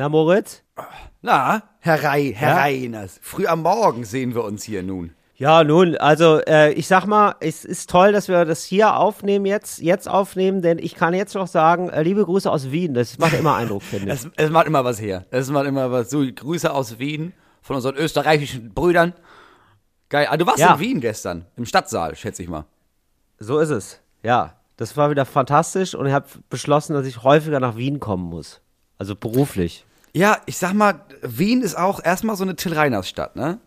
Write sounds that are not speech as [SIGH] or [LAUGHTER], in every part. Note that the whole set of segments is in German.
Na, Moritz? Na, Herr, Rei, Herr ja? Reiners, früh am Morgen sehen wir uns hier nun. Ja, nun, also äh, ich sag mal, es ist toll, dass wir das hier aufnehmen, jetzt, jetzt aufnehmen, denn ich kann jetzt noch sagen, äh, liebe Grüße aus Wien, das macht immer Eindruck, finde ich. [LAUGHS] Es, es macht immer was her. Es macht immer was. So, Grüße aus Wien von unseren österreichischen Brüdern. Geil. Ah, du warst ja. in Wien gestern, im Stadtsaal, schätze ich mal. So ist es, ja. Das war wieder fantastisch und ich habe beschlossen, dass ich häufiger nach Wien kommen muss. Also beruflich. Ja, ich sag mal, Wien ist auch erstmal so eine Till Reiners Stadt, ne?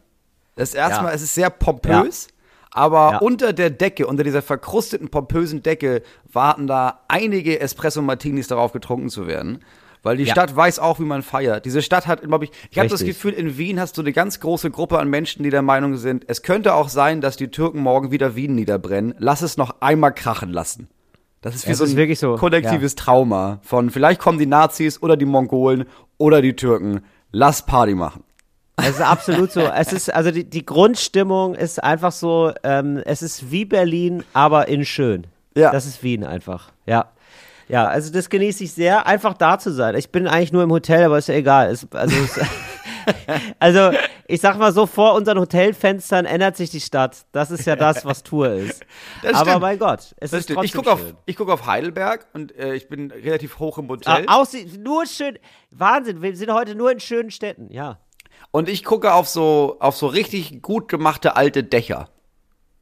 Das ist erstmal, ja. es ist sehr pompös, ja. aber ja. unter der Decke, unter dieser verkrusteten, pompösen Decke warten da einige Espresso Martinis darauf getrunken zu werden. Weil die Stadt weiß auch, wie man feiert. Diese Stadt hat, glaube ich, ich habe das Gefühl, in Wien hast du eine ganz große Gruppe an Menschen, die der Meinung sind, es könnte auch sein, dass die Türken morgen wieder Wien niederbrennen. Lass es noch einmal krachen lassen. Das ist wie es so ein so, kollektives Trauma von vielleicht kommen die Nazis oder die Mongolen oder die Türken. Lass Party machen. Es ist absolut so. Es ist, also die, die Grundstimmung ist einfach so, ähm, es ist wie Berlin, aber in schön. Ja. Das ist Wien einfach. Ja. Ja, also das genieße ich sehr, einfach da zu sein. Ich bin eigentlich nur im Hotel, aber ist ja egal. Es, also, es, [LAUGHS] also, ich sag mal so, vor unseren Hotelfenstern ändert sich die Stadt. Das ist ja das, was Tour ist. Das aber mein Gott, es das ist stimmt. trotzdem ich gucke auf, ich guck auf Heidelberg und äh, ich bin relativ hoch im Hotel. Ah, aussieht, nur schön, Wahnsinn, wir sind heute nur in schönen Städten, ja. Und ich gucke auf so, auf so richtig gut gemachte alte Dächer.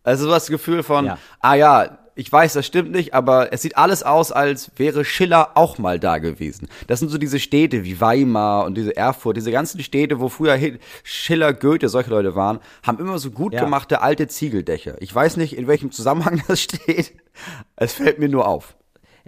Also so das Gefühl von, ja. ah ja, ich weiß, das stimmt nicht, aber es sieht alles aus, als wäre Schiller auch mal da gewesen. Das sind so diese Städte wie Weimar und diese Erfurt, diese ganzen Städte, wo früher Schiller, Goethe, solche Leute waren, haben immer so gut ja. gemachte alte Ziegeldächer. Ich weiß nicht, in welchem Zusammenhang [LAUGHS] das steht. Es fällt mir nur auf.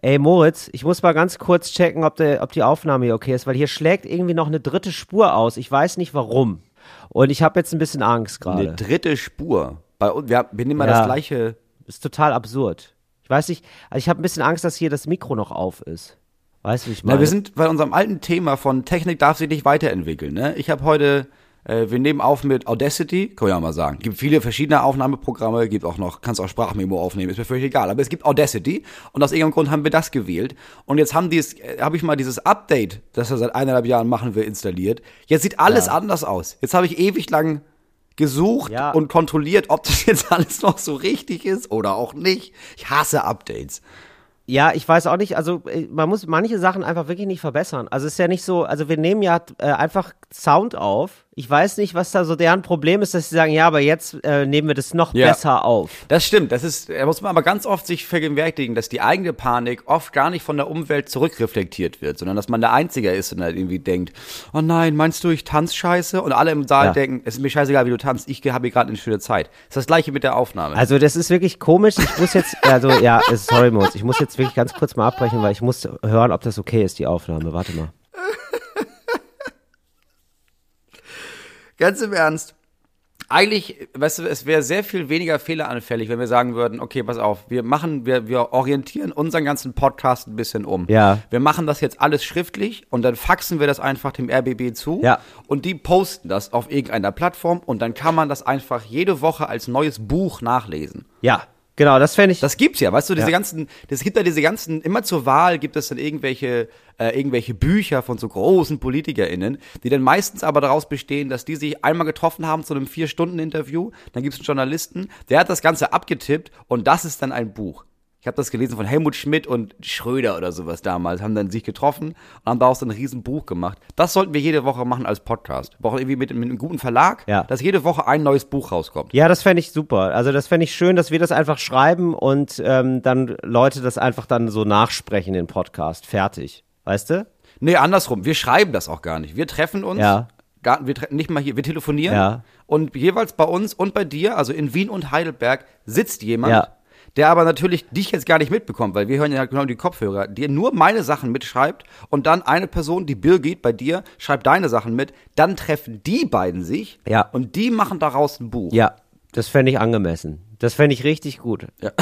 Ey Moritz, ich muss mal ganz kurz checken, ob, der, ob die Aufnahme hier okay ist, weil hier schlägt irgendwie noch eine dritte Spur aus. Ich weiß nicht warum. Und ich habe jetzt ein bisschen Angst gerade. Eine dritte Spur. Bei uns, wir, wir nehmen mal ja. das gleiche. Ist total absurd. Ich weiß nicht, also ich habe ein bisschen Angst, dass hier das Mikro noch auf ist. Weißt du, wie ich meine? Na, wir sind bei unserem alten Thema von Technik darf sich nicht weiterentwickeln. Ne? Ich habe heute äh, wir nehmen auf mit Audacity, kann ich auch mal sagen. Gibt viele verschiedene Aufnahmeprogramme, gibt auch noch, kannst auch Sprachmemo aufnehmen, ist mir völlig egal. Aber es gibt Audacity und aus irgendeinem Grund haben wir das gewählt. Und jetzt haben die es, äh, habe ich mal dieses Update, das wir seit eineinhalb Jahren machen wir, installiert. Jetzt sieht alles ja. anders aus. Jetzt habe ich ewig lang gesucht ja. und kontrolliert, ob das [LAUGHS] jetzt alles noch so richtig ist oder auch nicht. Ich hasse Updates. Ja, ich weiß auch nicht, also äh, man muss manche Sachen einfach wirklich nicht verbessern. Also es ist ja nicht so, also wir nehmen ja äh, einfach Sound auf ich weiß nicht, was da so deren Problem ist, dass sie sagen, ja, aber jetzt äh, nehmen wir das noch ja, besser auf. Das stimmt. Das ist, da muss man aber ganz oft sich vergegenwärtigen, dass die eigene Panik oft gar nicht von der Umwelt zurückreflektiert wird, sondern dass man der Einzige ist und halt irgendwie denkt, oh nein, meinst du, ich tanz scheiße? Und alle im Saal ja. denken, es ist mir scheißegal, wie du tanzt, ich habe hier gerade eine schöne Zeit. Das ist das gleiche mit der Aufnahme. Also das ist wirklich komisch. Ich muss jetzt, [LAUGHS] also ja, sorry, Moritz, ich muss jetzt wirklich ganz kurz mal abbrechen, weil ich muss hören, ob das okay ist, die Aufnahme. Warte mal. Ganz im Ernst. Eigentlich, weißt du, es wäre sehr viel weniger fehleranfällig, wenn wir sagen würden, okay, pass auf, wir machen, wir, wir orientieren unseren ganzen Podcast ein bisschen um. Ja. Wir machen das jetzt alles schriftlich und dann faxen wir das einfach dem RBB zu. Ja. Und die posten das auf irgendeiner Plattform und dann kann man das einfach jede Woche als neues Buch nachlesen. Ja. Genau, das fände ich. Das gibt's ja, weißt du, diese ja. ganzen, das gibt ja diese ganzen, immer zur Wahl gibt es dann irgendwelche, äh, irgendwelche Bücher von so großen PolitikerInnen, die dann meistens aber daraus bestehen, dass die sich einmal getroffen haben zu einem Vier-Stunden-Interview, dann gibt's einen Journalisten, der hat das Ganze abgetippt und das ist dann ein Buch. Ich habe das gelesen von Helmut Schmidt und Schröder oder sowas damals, haben dann sich getroffen und haben daraus ein riesen Buch gemacht. Das sollten wir jede Woche machen als Podcast. Wir brauchen irgendwie mit, mit einem guten Verlag, ja. dass jede Woche ein neues Buch rauskommt. Ja, das fände ich super. Also das fände ich schön, dass wir das einfach schreiben und ähm, dann Leute das einfach dann so nachsprechen, den Podcast. Fertig. Weißt du? Nee, andersrum. Wir schreiben das auch gar nicht. Wir treffen uns. Ja. Gar, wir nicht mal hier, wir telefonieren. Ja. Und jeweils bei uns und bei dir, also in Wien und Heidelberg, sitzt jemand. Ja der aber natürlich dich jetzt gar nicht mitbekommt, weil wir hören ja genau die Kopfhörer, die nur meine Sachen mitschreibt und dann eine Person, die Birgit bei dir, schreibt deine Sachen mit, dann treffen die beiden sich ja. und die machen daraus ein Buch. Ja, das fände ich angemessen. Das fände ich richtig gut. Ja. [LAUGHS]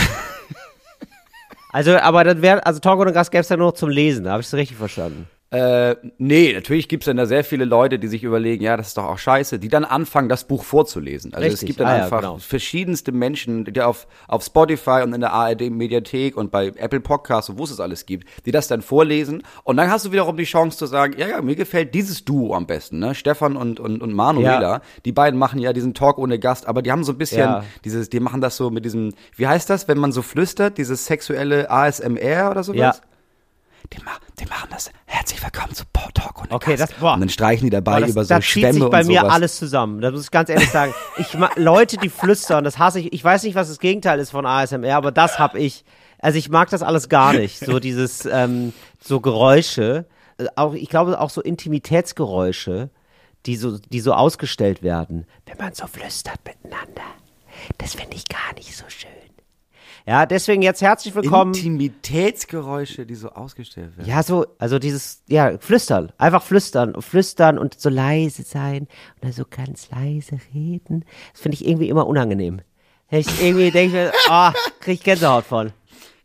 Also, aber dann wäre, also Talk und Gast gäbe es ja nur noch zum Lesen, habe ich es richtig verstanden. Äh, nee, natürlich gibt es dann da sehr viele Leute, die sich überlegen, ja, das ist doch auch scheiße, die dann anfangen, das Buch vorzulesen. Also Richtig. es gibt dann ah, einfach ja, genau. verschiedenste Menschen, die auf, auf Spotify und in der ARD-Mediathek und bei Apple Podcasts und wo es es alles gibt, die das dann vorlesen. Und dann hast du wiederum die Chance zu sagen, ja, ja, mir gefällt dieses Duo am besten, ne? Stefan und, und, und Manuela. Ja. Die beiden machen ja diesen Talk ohne Gast, aber die haben so ein bisschen ja. dieses, die machen das so mit diesem, wie heißt das, wenn man so flüstert, dieses sexuelle ASMR oder sowas? Ja die, ma die machen das. Herzlich willkommen zu Port Talk und Okay, das boah. Und dann streichen die dabei boah, das, über so das Schwämme zieht sich bei mir alles zusammen. Das muss ich ganz ehrlich sagen. Ich Leute, die flüstern, das hasse ich. Ich weiß nicht, was das Gegenteil ist von ASMR, aber das hab ich. Also ich mag das alles gar nicht. So dieses, ähm, so Geräusche, äh, auch ich glaube auch so Intimitätsgeräusche, die so, die so ausgestellt werden, wenn man so flüstert miteinander. Das finde ich gar nicht so schön. Ja, deswegen jetzt herzlich willkommen. Intimitätsgeräusche, die so ausgestellt werden. Ja, so, also dieses, ja, flüstern. Einfach flüstern, flüstern und so leise sein und dann so ganz leise reden. Das finde ich irgendwie immer unangenehm. Ich irgendwie denke mir, oh, krieg ich Gänsehaut von.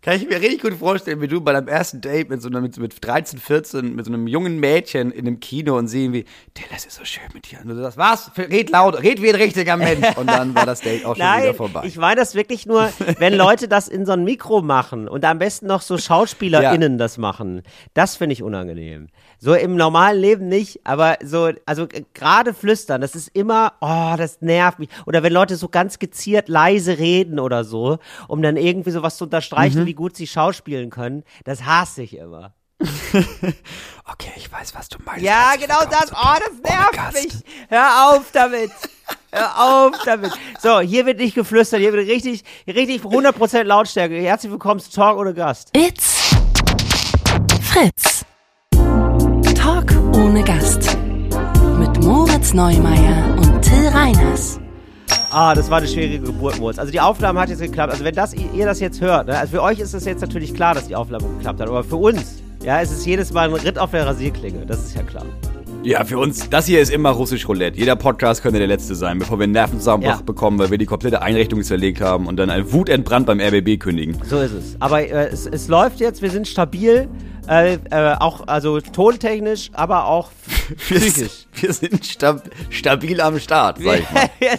Kann ich mir richtig gut vorstellen, wie du bei deinem ersten Date mit so einer, mit, mit 13, 14, mit so einem jungen Mädchen in einem Kino und sehen wie, Till, das ist so schön mit dir. Und du sagst, was? Red laut, red wie ein richtiger Mensch. [LAUGHS] Und dann war das Date auch schon Nein, wieder vorbei. Ich meine das wirklich nur, wenn Leute das in so ein Mikro machen und am besten noch so [LAUGHS] SchauspielerInnen ja. das machen. Das finde ich unangenehm. So im normalen Leben nicht, aber so, also gerade flüstern, das ist immer, oh, das nervt mich. Oder wenn Leute so ganz geziert leise reden oder so, um dann irgendwie sowas zu unterstreichen, mhm. wie gut sie schauspielen können, das hasse ich immer. [LAUGHS] okay, ich weiß, was du meinst. Ja, genau das. Oh, das nervt mich. Hör auf damit. Hör auf damit. So, hier wird nicht geflüstert, hier wird richtig, richtig 100% Lautstärke. Herzlich willkommen zu Talk ohne Gast. It's Fritz. Talk ohne Gast. Mit Moritz Neumeier und Till Reiners. Ah, das war eine schwierige Geburt, Moritz. Also die Aufnahme hat jetzt geklappt. Also wenn das, ihr das jetzt hört, ne? also für euch ist es jetzt natürlich klar, dass die Aufnahme geklappt hat. Aber für uns, ja, es ist jedes Mal ein Ritt auf der Rasierklinge. Das ist ja klar. Ja, für uns, das hier ist immer russisch Roulette. Jeder Podcast könnte der letzte sein, bevor wir einen Nervenzusammenbruch ja. bekommen, weil wir die komplette Einrichtung zerlegt haben und dann ein Wutentbrannt beim RBB kündigen. So ist es. Aber äh, es, es läuft jetzt, wir sind stabil. Äh, äh, auch, also tontechnisch, aber auch [LAUGHS] psychisch. Wir, wir sind stab stabil am Start, sag ich mal. [LAUGHS]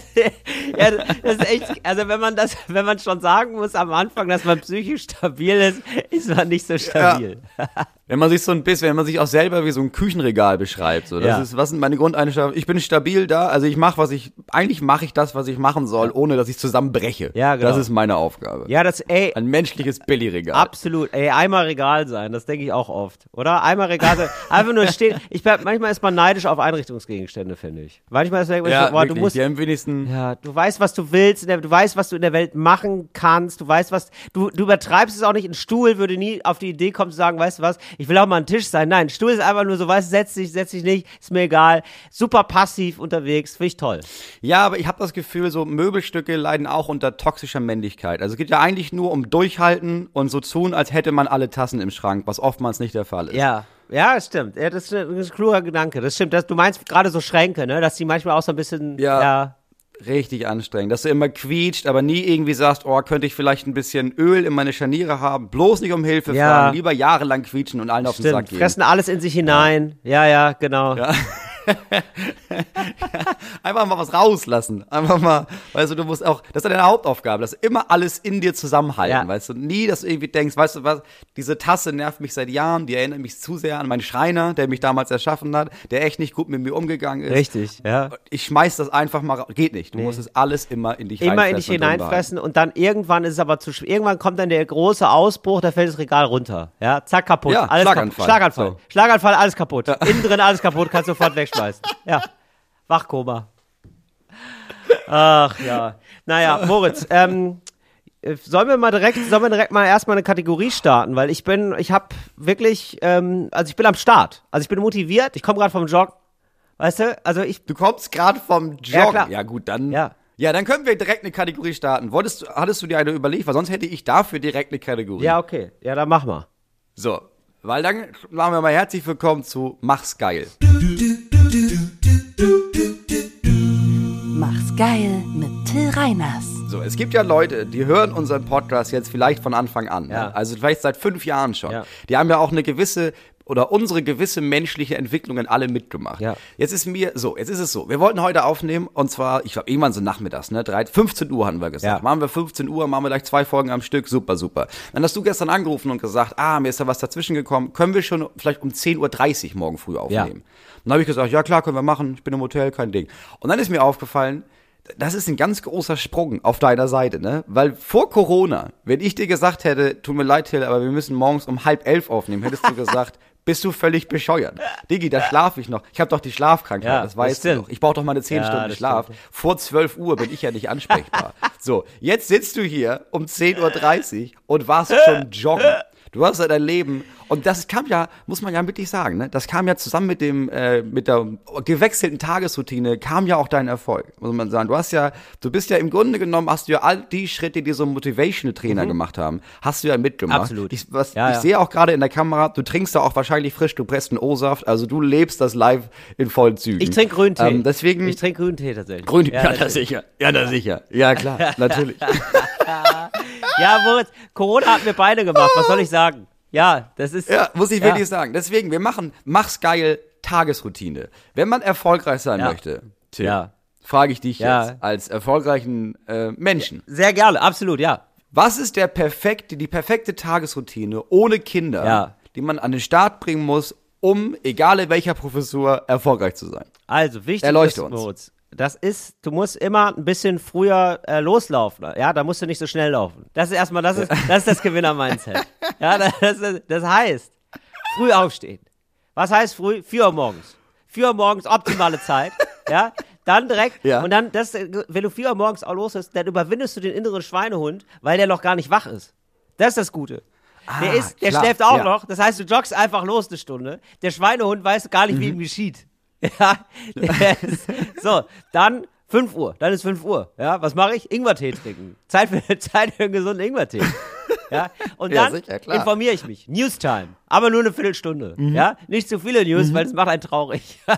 ja, das ist echt, also wenn man das, wenn man schon sagen muss am Anfang, dass man psychisch stabil ist, ist man nicht so stabil. Ja. [LAUGHS] Wenn man sich so ein bisschen, wenn man sich auch selber wie so ein Küchenregal beschreibt, so, das ja. ist, was sind meine Grundeinstellungen? Ich bin stabil da, also ich mache, was ich, eigentlich mache ich das, was ich machen soll, ohne dass ich zusammenbreche. Ja, genau. Das ist meine Aufgabe. Ja, das, ey. Ein menschliches Billigregal. Absolut, ey, einmal Regal sein, das denke ich auch oft, oder? Einmal Regal sein, [LAUGHS] einfach nur stehen. Ich, manchmal ist man neidisch auf Einrichtungsgegenstände, finde ich. Manchmal ist man, ja, boah, wirklich, du musst, die am wenigsten. Ja, du weißt, was du willst, du weißt, was du in der Welt machen kannst, du weißt, was, du, du übertreibst es auch nicht, ein Stuhl würde nie auf die Idee kommen zu sagen, weißt du was, ich will auch mal einen Tisch sein. Nein, Stuhl ist einfach nur so, weißt setz dich, setz dich nicht, ist mir egal. Super passiv unterwegs, finde ich toll. Ja, aber ich habe das Gefühl, so Möbelstücke leiden auch unter toxischer Männlichkeit. Also es geht ja eigentlich nur um Durchhalten und so tun, als hätte man alle Tassen im Schrank, was oftmals nicht der Fall ist. Ja. Ja, das stimmt. Ja, das ist ein kluger Gedanke. Das stimmt. Das, du meinst gerade so Schränke, ne? Dass die manchmal auch so ein bisschen. Ja. ja Richtig anstrengend, dass du immer quietscht, aber nie irgendwie sagst, oh, könnte ich vielleicht ein bisschen Öl in meine Scharniere haben, bloß nicht um Hilfe ja. fragen, lieber jahrelang quietschen und allen Stimmt. auf den Sack gehen. Fressen alles in sich hinein. Ja, ja, ja genau. Ja. [LAUGHS] Einfach mal was rauslassen. Einfach mal, weißt du, du musst auch, das ist deine Hauptaufgabe, dass immer alles in dir zusammenhalten, ja. weißt du, nie, dass du irgendwie denkst, weißt du was, diese Tasse nervt mich seit Jahren, die erinnert mich zu sehr an meinen Schreiner, der mich damals erschaffen hat, der echt nicht gut mit mir umgegangen ist. Richtig, ja. Ich schmeiß das einfach mal, geht nicht. Du nee. musst es alles immer in dich Immer in dich hineinfressen und dann irgendwann ist es aber zu schwer. Irgendwann kommt dann der große Ausbruch, da fällt das Regal runter. Ja, zack, kaputt. Ja, alles Schlaganfall. Kaputt. Schlaganfall. So. Schlaganfall, alles kaputt. Ja. Innen drin alles kaputt, kannst sofort wegschmeißen [LAUGHS] wegschmeißen. Ja. Wachkoma. Ach ja. Naja, Moritz, ähm, sollen wir mal direkt, sollen wir direkt mal erstmal eine Kategorie starten, weil ich bin, ich habe wirklich, ähm, also ich bin am Start. Also ich bin motiviert, ich komme gerade vom Jog. Weißt du? Also ich. Du kommst gerade vom Jog. Ja, ja gut, dann. Ja. Ja, dann können wir direkt eine Kategorie starten. Wolltest du, hattest du dir eine überlegt? Weil sonst hätte ich dafür direkt eine Kategorie. Ja, okay. Ja, dann mach mal. So, weil dann machen wir mal herzlich willkommen zu Mach's geil. Mach's geil mit Till Reiners. So, es gibt ja Leute, die hören unseren Podcast jetzt vielleicht von Anfang an. Ja. Also vielleicht seit fünf Jahren schon. Ja. Die haben ja auch eine gewisse oder unsere gewisse menschliche Entwicklungen alle mitgemacht. Ja. Jetzt ist mir so, jetzt ist es so. Wir wollten heute aufnehmen und zwar, ich glaube, irgendwann so nachmittags, ne? 3, 15 Uhr hatten wir gesagt. Ja. Machen wir 15 Uhr, machen wir gleich zwei Folgen am Stück, super, super. Dann hast du gestern angerufen und gesagt, ah, mir ist da was dazwischen gekommen, können wir schon vielleicht um 10.30 Uhr morgen früh aufnehmen? Dann habe ich gesagt, ja klar, können wir machen, ich bin im Hotel, kein Ding. Und dann ist mir aufgefallen, das ist ein ganz großer Sprung auf deiner Seite, ne? Weil vor Corona, wenn ich dir gesagt hätte, tut mir leid, Till, aber wir müssen morgens um halb elf aufnehmen, hättest du gesagt, [LAUGHS] bist du völlig bescheuert. Digi, da schlafe ich noch. Ich habe doch die Schlafkrankheit, Ja, das weißt du doch. Ich brauche doch meine zehn Ja, Stunden Schlaf. stimmt. Vor 12 Uhr bin ich ja nicht ansprechbar. so, jetzt sitzt du hier um 10.30 Uhr und warst schon joggen. Du hast ja dein Leben und das kam ja, muss man ja wirklich sagen, ne? Das kam ja zusammen mit dem äh, mit der gewechselten Tagesroutine kam ja auch dein Erfolg, muss man sagen. Du hast ja, du bist ja im Grunde genommen hast du ja all die Schritte, die so Motivational Trainer gemacht haben, hast du ja mitgemacht. Mhm. Absolut. Ich, was, Ja, ich ja. sehe auch gerade in der Kamera, du trinkst da auch wahrscheinlich frisch, du presst einen O-Saft, also du lebst das live in vollen Zügen. Ich trinke Grüntee. Ähm, deswegen ich trinke Grüntee tatsächlich. Grün, ja, Ja, das- sicher. Ja, das sicher. Ja, klar, [LAUGHS] natürlich. [LAUGHS] Ja, Moritz, Corona hat mir beide gemacht. Was soll ich sagen? Ja, das ist. Ja, muss ich Ja. wirklich sagen. Deswegen, wir machen Mach's geil Tagesroutine. Wenn man erfolgreich sein Ja. möchte, Tim, Ja. frage ich dich Ja. jetzt als erfolgreichen äh, Menschen. Sehr gerne, absolut, ja. Was ist der perfekte, die perfekte Tagesroutine ohne Kinder, Ja. die man an den Start bringen muss, um, egal in welcher Professur, erfolgreich zu sein? Also, wichtig Erleuchte ist, uns. Moritz, das ist, du musst immer ein bisschen früher äh, loslaufen. Ja, da musst du nicht so schnell laufen. Das ist erstmal, das ist das, ist das Gewinner-Mindset. [LAUGHS] ja, das, das, das heißt, früh aufstehen. Was heißt früh? 4 Uhr morgens. 4 Uhr morgens, optimale Zeit. Ja, dann direkt, Ja. und dann, das, wenn du 4 Uhr morgens auch los bist, dann überwindest du den inneren Schweinehund, weil der noch gar nicht wach ist. Das ist das Gute. der Ah, ist, der klar, schläft auch ja. noch. Das heißt, du joggst einfach los eine Stunde. Der Schweinehund weiß gar nicht, wie Mhm. ihm geschieht. [LAUGHS] Ja, so, dann 5 Uhr. Dann ist 5 Uhr. Ja, was mache ich? Ingwertee trinken. Zeit für, [LAUGHS] Zeit für einen gesunden Ingwertee. Ja, und Ja, dann sicher. Mhm. informiere ich mich. Newstime. Aber nur eine Viertelstunde. Ja, nicht zu viele News, weil das macht einen traurig. [LAUGHS]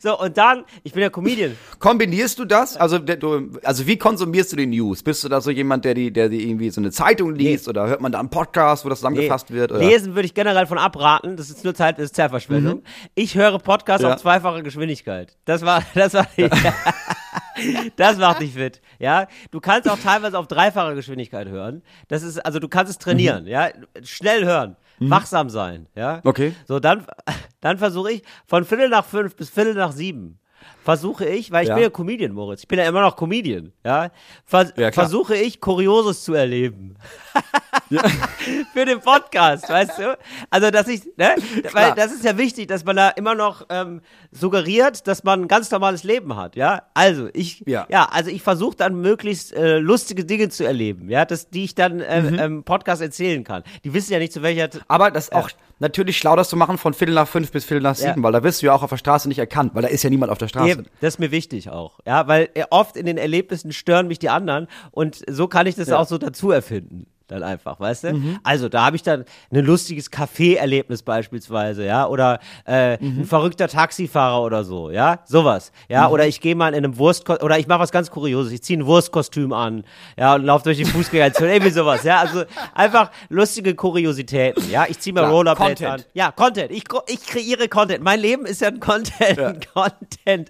so, und dann, ich bin ja Comedian. Kombinierst du das? Also, du, also wie konsumierst du die News? Bist du da so jemand, der die, der die irgendwie so eine Zeitung liest oder hört man da einen Podcast, wo das zusammengefasst wird? Oder? Lesen würde ich generell von abraten. Das ist nur Zeit, das ist Zeitverschwendung. Ich höre Podcasts Ja. auf zweifache Geschwindigkeit. Das war, [LAUGHS] das war, [LAUGHS] das macht dich fit. Ja, du kannst auch teilweise auf dreifache Geschwindigkeit hören. Das ist, also du kannst es trainieren. Ja, schnell hören, wachsam sein. Ja. Okay. So dann, [LAUGHS] dann versuche ich von Viertel nach fünf bis Viertel nach sieben. Versuche ich, weil ich Ja. bin ja Comedian, Moritz. Ich bin ja immer noch Comedian. Ja, Vers Ja, versuche ich Kurioses zu erleben [LAUGHS] [LAUGHS] für den Podcast, weißt du? Also, dass ich, ne? Weil das ist ja wichtig, dass man da immer noch ähm, suggeriert, dass man ein ganz normales Leben hat, ja? Also, ich, Ja. also ich versuche dann möglichst äh, lustige Dinge zu erleben, ja, das, die ich dann ähm, Mhm. im Podcast erzählen kann. Die wissen ja nicht, zu welcher. Aber das ist auch natürlich schlau, das zu machen von Viertel nach fünf bis Viertel nach Ja. sieben, weil da wirst du ja auch auf der Straße nicht erkannt, weil da ist ja niemand auf der Straße. Eben, das ist mir wichtig auch, ja, weil äh, oft in den Erlebnissen stören mich die anderen und so kann ich das Ja. auch so dazu erfinden. Dann einfach, weißt du? Also da habe ich dann ein lustiges Café-Erlebnis beispielsweise, ja, oder äh, ein verrückter Taxifahrer oder so, ja, sowas, ja, oder ich gehe mal in einem Wurst oder ich mache was ganz Kurioses, ich ziehe ein Wurstkostüm an, ja, und laufe durch die Fußgängerzone, [LAUGHS] irgendwie sowas, ja, also einfach lustige Kuriositäten, ja, ich ziehe mir Rollerblades an, ja, Content. Ich, ich kreiere Content. Mein Leben ist ja ein Content, ein [LAUGHS] Content,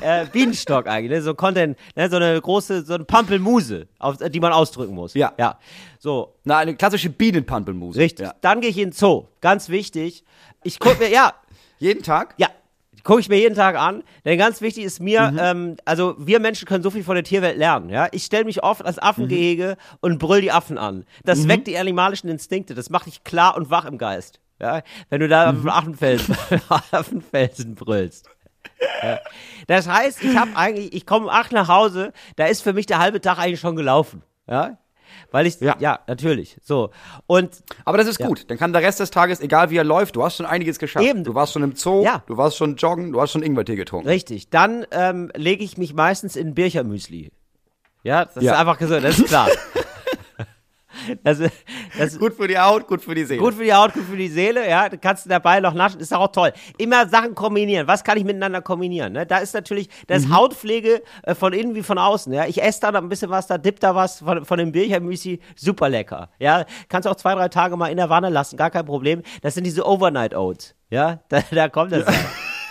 äh, Bienenstock eigentlich, ne? so Content, ne? so eine große, so eine Pampelmuse, auf, die man ausdrücken muss. Ja. Ja. So, Na, eine klassische Bienenpampelmuse. richtig. Ja. Dann gehe ich in den Zoo. Ganz wichtig. Ich gucke mir, ja, [LAUGHS] Jeden Tag? ja, gucke ich mir jeden Tag an. Denn ganz wichtig ist mir, Mhm. ähm, also wir Menschen können so viel von der Tierwelt lernen. Ja, ich stelle mich oft als Affengehege und brüll die Affen an. Das Mhm. weckt die animalischen Instinkte. Das macht dich klar und wach im Geist. Ja, wenn du da auf Mhm. dem Affenfelsen, [LAUGHS] Affenfelsen brüllst. Ja. Das heißt, ich habe eigentlich, ich komme um acht nach Hause, da ist für mich der halbe Tag eigentlich schon gelaufen. Ja, weil ich, ja, Ja. natürlich. So und Aber das ist gut. Dann kann der Rest des Tages, egal wie er läuft, du hast schon einiges geschafft. Eben. Du warst schon im Zoo, Ja. du warst schon joggen, du hast schon Ingwertee getrunken. Richtig. Dann ähm, lege ich mich meistens in Birchermüsli. Ja, das Ja. ist einfach gesund, das ist klar. [LAUGHS] Das, das gut für die Haut, gut für die Seele. Gut für die Haut, gut für die Seele, ja. Du kannst dabei noch naschen, ist auch toll. Immer Sachen kombinieren. Was kann ich miteinander kombinieren? Ne? Da ist natürlich, das mhm. Hautpflege äh, von innen wie von außen. Ja? Ich esse da ein bisschen was, da dipp da was von, von dem Birchermüsli, super lecker. Ja, kannst auch zwei, drei Tage mal in der Wanne lassen, gar kein Problem. Das sind diese Overnight Oats. Ja, [LAUGHS] da, da kommt das. Ja. [LAUGHS]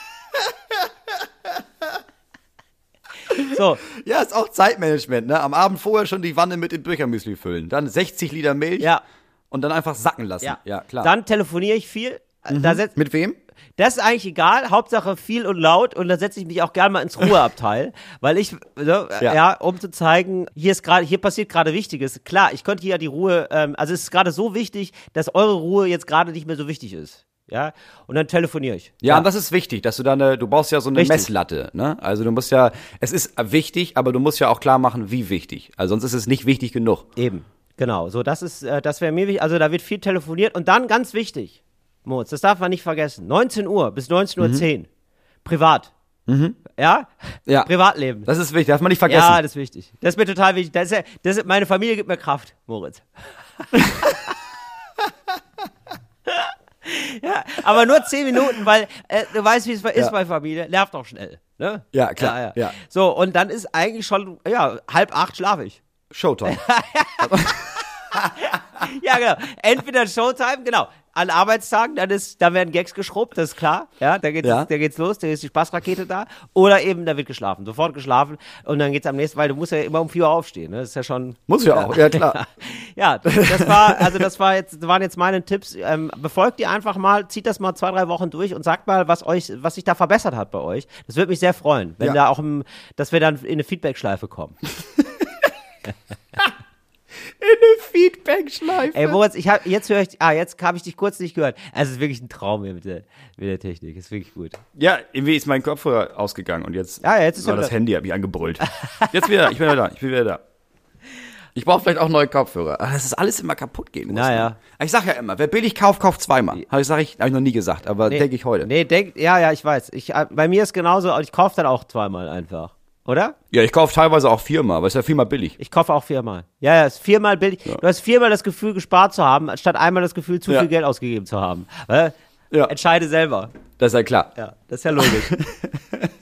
So. Ja, ist auch Zeitmanagement, ne? Am Abend vorher schon die Wanne mit dem Büchermüsli füllen. Dann 60 Liter Milch. Ja. Und dann einfach sacken lassen. Ja, ja klar. Dann telefoniere ich viel. Mhm. Da setz, mit wem? Das ist eigentlich egal, Hauptsache viel und laut und da setze ich mich auch gerne mal ins Ruheabteil, [LAUGHS] weil ich, so, ja. ja. um zu zeigen, hier ist gerade, hier passiert gerade Wichtiges. Klar, ich könnte hier die Ruhe, ähm, also es ist gerade so wichtig, dass eure Ruhe jetzt gerade nicht mehr so wichtig ist ja, und dann telefoniere ich. Ja, ja, und das ist wichtig, dass du da eine, du brauchst ja so eine Richtig. Messlatte, ne? Also du musst ja, es ist wichtig, aber du musst ja auch klar machen, wie wichtig. Also sonst ist es nicht wichtig genug. Eben, genau. So, das ist, äh, das wäre mir wichtig. Also da wird viel telefoniert und dann ganz wichtig, Moritz, das darf man nicht vergessen. 19 Uhr bis 19.10 Uhr, mhm. privat. Mhm. Ja? Ja. [LAUGHS] Privatleben. Das ist wichtig, darf man nicht vergessen. Ja, das ist wichtig. Das ist mir total wichtig. Das ist, das ist, meine Familie gibt mir Kraft, Moritz. [LAUGHS] [LAUGHS] ja, aber nur zehn Minuten, weil äh, du weißt, wie es ist ja. bei Familie. Nervt auch schnell. Ne? Ja, klar. Ja, ja. So, und dann ist eigentlich schon, ja, halb acht schlafe ich. Showtime. [LAUGHS] [LAUGHS] ja, genau. Entweder Showtime, genau an Arbeitstagen, dann ist, da werden Gags geschrubbt, das ist klar. Ja, da geht's, ja. da geht's los, da ist die Spaßrakete da. Oder eben, da wird geschlafen, sofort geschlafen und dann geht's am nächsten, weil du musst ja immer um vier Uhr aufstehen, ne? Das ist ja schon. Muss ja auch, ja klar. [LAUGHS] ja, das war, also das war jetzt, waren jetzt meine Tipps. Ähm, befolgt die einfach mal, zieht das mal zwei, drei Wochen durch und sagt mal, was euch, was sich da verbessert hat bei euch. Das würde mich sehr freuen, wenn ja. da auch, im, dass wir dann in eine Feedback-Schleife kommen. [LAUGHS] in eine Feedback-Schleife. Ey, Moritz, ich hab, jetzt höre ich, ah, jetzt habe ich dich kurz nicht gehört. Also, es ist wirklich ein Traum hier mit der, mit der Technik. Ist wirklich gut. Ja, irgendwie ist mein Kopfhörer ausgegangen und jetzt, ah, ja, jetzt ist war das Handy, habe ich angebrüllt. Jetzt wieder, ich bin wieder da, ich bin wieder da. Ich brauche vielleicht auch neue Kopfhörer. Aber das ist alles immer kaputt gehen. Naja. Ich sag ja immer, wer billig kauft, kauft zweimal. Habe ich, sag ich, hab ich noch nie gesagt, aber nee, denke ich heute. Nee, denk, ja, ja, ich weiß. Ich, äh, bei mir ist genauso, ich kaufe dann auch zweimal einfach. Oder? Ja, ich kaufe teilweise auch viermal, aber ist ja viermal billig. Ich kaufe auch viermal. Ja, ja, ist viermal billig. Ja. Du hast viermal das Gefühl, gespart zu haben, statt einmal das Gefühl, zu ja. viel Geld ausgegeben zu haben. Äh? Ja. Entscheide selber. Das ist ja klar. Ja, das ist ja logisch.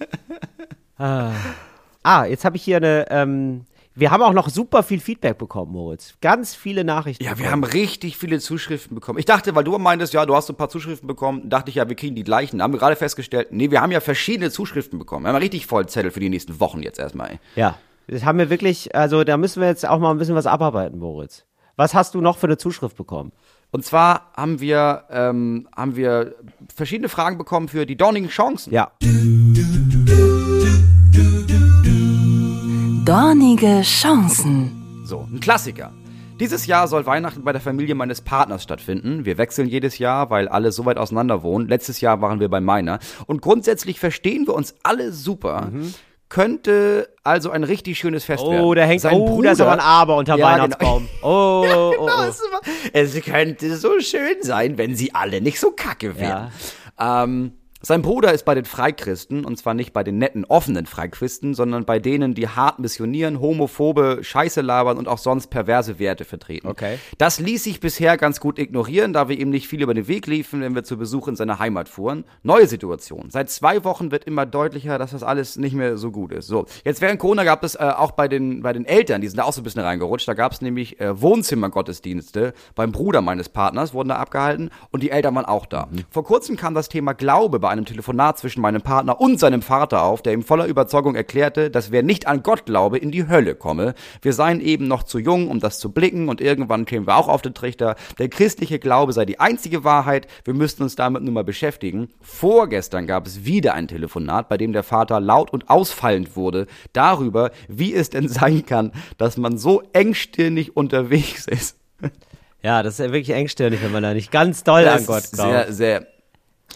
[LAUGHS] ah. ah, jetzt habe ich hier eine, ähm, wir haben auch noch super viel Feedback bekommen, Moritz. Ganz viele Nachrichten. Ja, bekommen. wir haben richtig viele Zuschriften bekommen. Ich dachte, weil du meintest, ja, du hast ein paar Zuschriften bekommen, dachte ich ja, wir kriegen die gleichen. Da haben wir gerade festgestellt, nee, wir haben ja verschiedene Zuschriften bekommen. Wir haben richtig voll Zettel für die nächsten Wochen jetzt erstmal. Ja, das haben wir wirklich, also da müssen wir jetzt auch mal ein bisschen was abarbeiten, Moritz. Was hast du noch für eine Zuschrift bekommen? Und zwar haben wir, ähm, haben wir verschiedene Fragen bekommen für die dornigen Chancen. Ja. Dornige Chancen. So, ein Klassiker. Dieses Jahr soll Weihnachten bei der Familie meines Partners stattfinden. Wir wechseln jedes Jahr, weil alle so weit auseinander wohnen. Letztes Jahr waren wir bei meiner. Und grundsätzlich verstehen wir uns alle super. Mhm. Könnte also ein richtig schönes Fest oh, werden. Oh, da hängt Sein oh, Bruder, ist aber ein Aber unter ja, genau. Weihnachtsbaum. [LAUGHS] Genau. Oh, ja, genau, oh, oh. Es könnte so schön sein, wenn sie alle nicht so kacke wären. Ja. Ähm, sein Bruder ist bei den Freikristen, und zwar nicht bei den netten, offenen Freikristen, sondern bei denen, die hart missionieren, homophobe Scheiße labern und auch sonst perverse Werte vertreten. Okay. Das ließ sich bisher ganz gut ignorieren, da wir ihm nicht viel über den Weg liefen, wenn wir zu Besuch in seine Heimat fuhren. Neue Situation. Seit zwei Wochen wird immer deutlicher, dass das alles nicht mehr so gut ist. So, jetzt während Corona gab es äh, auch bei den, bei den Eltern, die sind da auch so ein bisschen reingerutscht, da gab es nämlich äh, Wohnzimmergottesdienste beim Bruder meines Partners, wurden da abgehalten und die Eltern waren auch da. Mhm. Vor kurzem kam das Thema Glaube bei bei einem Telefonat zwischen meinem Partner und seinem Vater auf, der ihm voller Überzeugung erklärte, dass wer nicht an Gott glaube, in die Hölle komme. Wir seien eben noch zu jung, um das zu blicken und irgendwann kämen wir auch auf den Trichter. Der christliche Glaube sei die einzige Wahrheit, wir müssten uns damit nun mal beschäftigen. Vorgestern gab es wieder ein Telefonat, bei dem der Vater laut und ausfallend wurde darüber, wie es denn sein kann, dass man so engstirnig unterwegs ist. Ja, das ist ja wirklich engstirnig, wenn man da nicht ganz doll das an Gott glaubt. Sehr, sehr,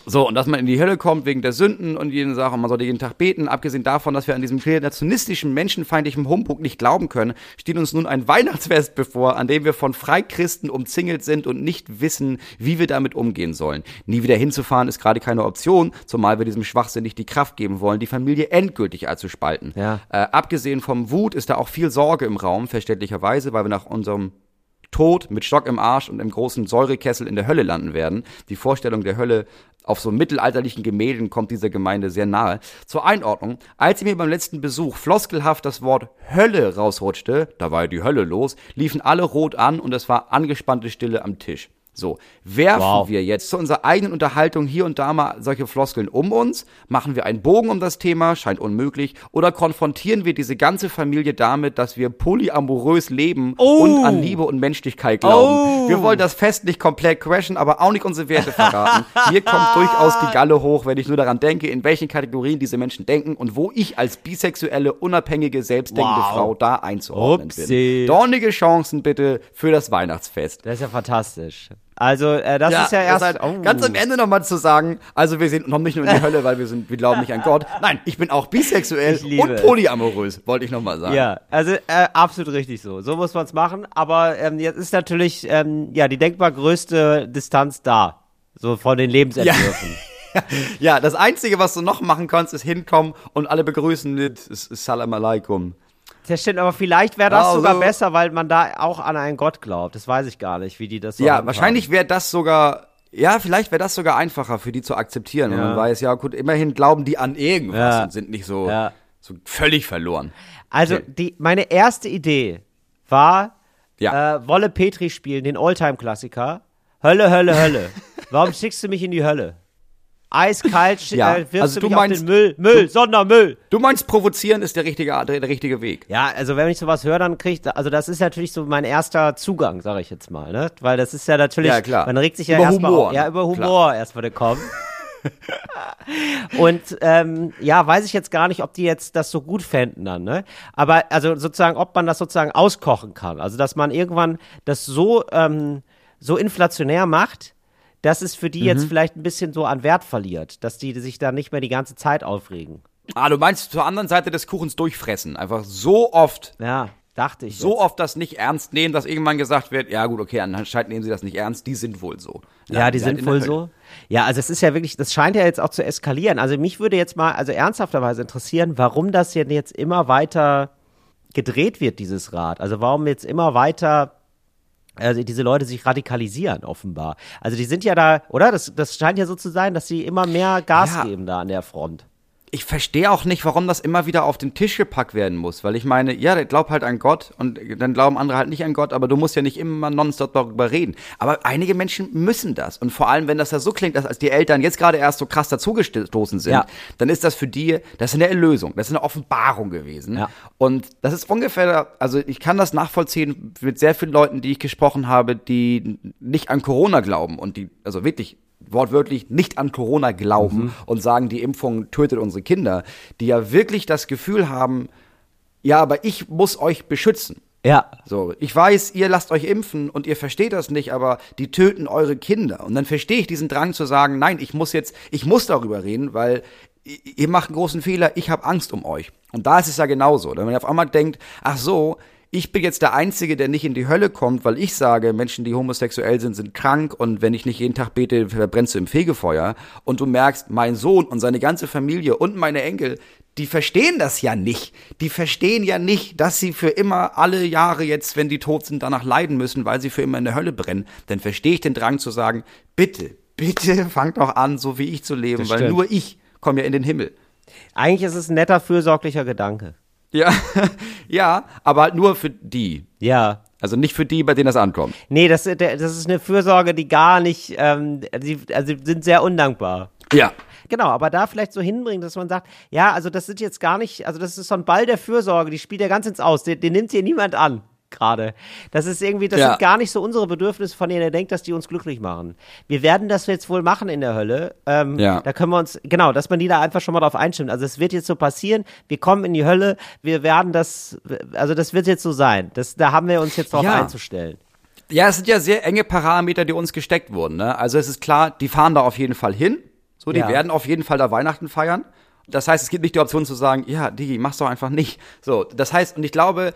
so, und dass man in die Hölle kommt wegen der Sünden und jeden Sachen, man sollte jeden Tag beten. Abgesehen davon, dass wir an diesem kreationistischen, menschenfeindlichen Humbug nicht glauben können, steht uns nun ein Weihnachtsfest bevor, an dem wir von Freikristen umzingelt sind und nicht wissen, wie wir damit umgehen sollen. Nie wieder hinzufahren ist gerade keine Option, zumal wir diesem Schwachsinn nicht die Kraft geben wollen, die Familie endgültig allzuspalten. Ja. Äh, abgesehen vom Wut ist da auch viel Sorge im Raum, verständlicherweise, weil wir nach unserem tot, mit Stock im Arsch und im großen Säurekessel in der Hölle landen werden. Die Vorstellung der Hölle auf so mittelalterlichen Gemälden kommt dieser Gemeinde sehr nahe. Zur Einordnung, als mir beim letzten Besuch floskelhaft das Wort Hölle rausrutschte, da war ja die Hölle los, liefen alle rot an und es war angespannte Stille am Tisch. So, werfen wow. wir jetzt zu unserer eigenen Unterhaltung hier und da mal solche Floskeln um uns? Machen wir einen Bogen um das Thema? Scheint unmöglich. Oder konfrontieren wir diese ganze Familie damit, dass wir polyamorös leben oh. und an Liebe und Menschlichkeit glauben? Oh. Wir wollen das Fest nicht komplett crashen, aber auch nicht unsere Werte verraten. Hier kommt [LAUGHS] durchaus die Galle hoch, wenn ich nur daran denke, in welchen Kategorien diese Menschen denken und wo ich als bisexuelle, unabhängige, selbstdenkende wow. Frau da einzuordnen Upsi. bin. Dornige Chancen bitte für das Weihnachtsfest. Das ist ja fantastisch. Also, äh, das ja, ist ja erst. Halt oh. Ganz am Ende nochmal zu sagen, also wir sind, kommen nicht nur in die [LAUGHS] Hölle, weil wir sind, wir glauben nicht an Gott. Nein, ich bin auch bisexuell und polyamorös, wollte ich nochmal sagen. Ja, also äh, absolut richtig so. So muss man es machen. Aber ähm, jetzt ist natürlich ähm, ja die denkbar größte Distanz da. So von den Lebensentwürfen. Ja. [LAUGHS] ja, das Einzige, was du noch machen kannst, ist hinkommen und alle begrüßen mit Salam alaikum. Das stimmt, aber vielleicht wäre das also, sogar besser, weil man da auch an einen Gott glaubt. Das weiß ich gar nicht, wie die das so Ja, wahrscheinlich wäre das sogar, ja, vielleicht wäre das sogar einfacher für die zu akzeptieren. Ja. man weiß, ja, gut, immerhin glauben die an irgendwas ja. und sind nicht so, ja. so völlig verloren. Also, die, meine erste Idee war, ja. äh, Wolle Petri spielen, den Alltime-Klassiker. Hölle, Hölle, Hölle. [LAUGHS] Warum schickst du mich in die Hölle? Eiskalt [LAUGHS] ja. äh, wirfst also du, du meinst, den Müll, Müll, du, Sondermüll. Du meinst, provozieren ist der richtige, der, der richtige Weg. Ja, also wenn ich sowas höre, dann kriege ich, also das ist natürlich so mein erster Zugang, sage ich jetzt mal, ne? Weil das ist ja natürlich, ja, klar. man regt sich ja erstmal, ja, über Humor erstmal kommen. [LAUGHS] und ähm, ja, weiß ich jetzt gar nicht, ob die jetzt das so gut fänden dann, ne? Aber also sozusagen, ob man das sozusagen auskochen kann. Also dass man irgendwann das so, ähm, so inflationär macht, dass es für die mhm. jetzt vielleicht ein bisschen so an Wert verliert, dass die sich da nicht mehr die ganze Zeit aufregen. Ah, du meinst zur anderen Seite des Kuchens durchfressen. Einfach so oft. Ja, dachte ich. So jetzt. oft das nicht ernst nehmen, dass irgendwann gesagt wird, ja gut, okay, anscheinend nehmen sie das nicht ernst, die sind wohl so. Ja, ja die, die sind wohl so. Ja, also es ist ja wirklich, das scheint ja jetzt auch zu eskalieren. Also mich würde jetzt mal, also ernsthafterweise interessieren, warum das jetzt immer weiter gedreht wird, dieses Rad. Also warum jetzt immer weiter also diese Leute sich radikalisieren offenbar. Also die sind ja da, oder? Das, das scheint ja so zu sein, dass sie immer mehr Gas ja. geben da an der Front ich verstehe auch nicht, warum das immer wieder auf den Tisch gepackt werden muss, weil ich meine, ja, der glaubt halt an Gott und dann glauben andere halt nicht an Gott, aber du musst ja nicht immer nonstop darüber reden. Aber einige Menschen müssen das und vor allem, wenn das ja so klingt, dass als die Eltern jetzt gerade erst so krass dazugestoßen sind, ja. dann ist das für die, das ist eine Erlösung, das ist eine Offenbarung gewesen. Ja. Und das ist ungefähr, also ich kann das nachvollziehen mit sehr vielen Leuten, die ich gesprochen habe, die nicht an Corona glauben und die, also wirklich wortwörtlich nicht an Corona glauben mhm. und sagen, die Impfung tötet unsere Kinder, die ja wirklich das Gefühl haben, ja, aber ich muss euch beschützen. Ja. So, ich weiß, ihr lasst euch impfen und ihr versteht das nicht, aber die töten eure Kinder. Und dann verstehe ich diesen Drang zu sagen, nein, ich muss jetzt, ich muss darüber reden, weil ihr macht einen großen Fehler, ich habe Angst um euch. Und da ist es ja genauso. Wenn man auf einmal denkt, ach so, ich bin jetzt der Einzige, der nicht in die Hölle kommt, weil ich sage, Menschen, die homosexuell sind, sind krank und wenn ich nicht jeden Tag bete, verbrennst du im Fegefeuer. Und du merkst, mein Sohn und seine ganze Familie und meine Enkel, die verstehen das ja nicht. Die verstehen ja nicht, dass sie für immer alle Jahre jetzt, wenn die tot sind, danach leiden müssen, weil sie für immer in der Hölle brennen. Dann verstehe ich den Drang zu sagen, bitte, bitte [LAUGHS] fangt doch an, so wie ich zu leben, weil nur ich komme ja in den Himmel. Eigentlich ist es ein netter, fürsorglicher Gedanke. Ja, [LAUGHS] ja, aber halt nur für die. Ja. Also nicht für die, bei denen das ankommt. Nee, das, das ist eine Fürsorge, die gar nicht, ähm, die, also sind sehr undankbar. Ja. Genau, aber da vielleicht so hinbringen, dass man sagt, ja, also das sind jetzt gar nicht, also das ist so ein Ball der Fürsorge, die spielt ja ganz ins Aus, den, den nimmt hier niemand an gerade. Das ist irgendwie, das ja. sind gar nicht so unsere Bedürfnisse, von denen er denkt, dass die uns glücklich machen. Wir werden das jetzt wohl machen in der Hölle. Ähm, ja. Da können wir uns, genau, dass man die da einfach schon mal drauf einstimmt. Also es wird jetzt so passieren, wir kommen in die Hölle, wir werden das, also das wird jetzt so sein. Das, da haben wir uns jetzt drauf ja. einzustellen. Ja, es sind ja sehr enge Parameter, die uns gesteckt wurden. Ne? Also es ist klar, die fahren da auf jeden Fall hin. So, die ja. werden auf jeden Fall da Weihnachten feiern. Das heißt, es gibt nicht die Option zu sagen, ja, Digi, mach's doch einfach nicht. So, das heißt, und ich glaube,